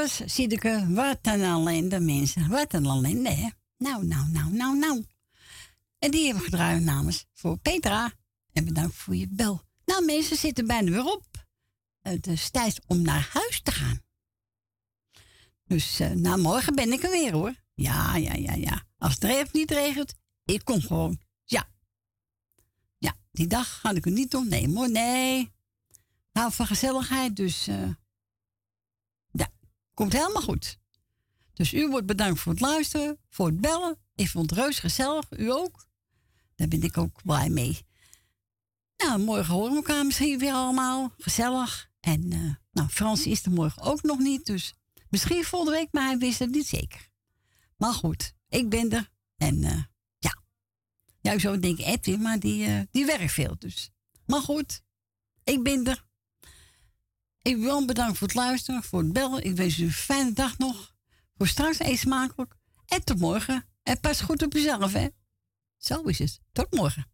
Was Siedeke. Wat een ellende, mensen. Wat een ellende, hè? Nou, nou, nou, nou, nou. En die hebben we gedraaid namens voor Petra. En bedankt voor je bel. Nou, mensen zitten bijna weer op. Het is tijd om naar huis te gaan. Dus, eh, nou, morgen ben ik er weer, hoor. Ja, ja, ja, ja. Als het regent, niet regent, ik kom gewoon. Ja. Ja, die dag ga ik het niet ontnemen, hoor. Nee. Nou, van gezelligheid, dus... eh, komt helemaal goed. Dus u wordt bedankt voor het luisteren, voor het bellen. Ik vond het reus gezellig, u ook. Daar ben ik ook blij mee. Nou, morgen horen we elkaar misschien weer allemaal. Gezellig. En eh, nou, Frans is er morgen ook nog niet, dus misschien volgende week, maar hij wist het niet zeker. Maar goed, ik ben er. En eh, ja. Ja, u zou denken Edwin, maar die, eh, die werkt veel, dus. Maar goed, ik ben er. Ik wil bedankt voor het luisteren, voor het bellen. Ik wens u een fijne dag nog. Voor straks eet smakelijk. En tot morgen. En pas goed op jezelf, hè. Zo is het. Tot morgen.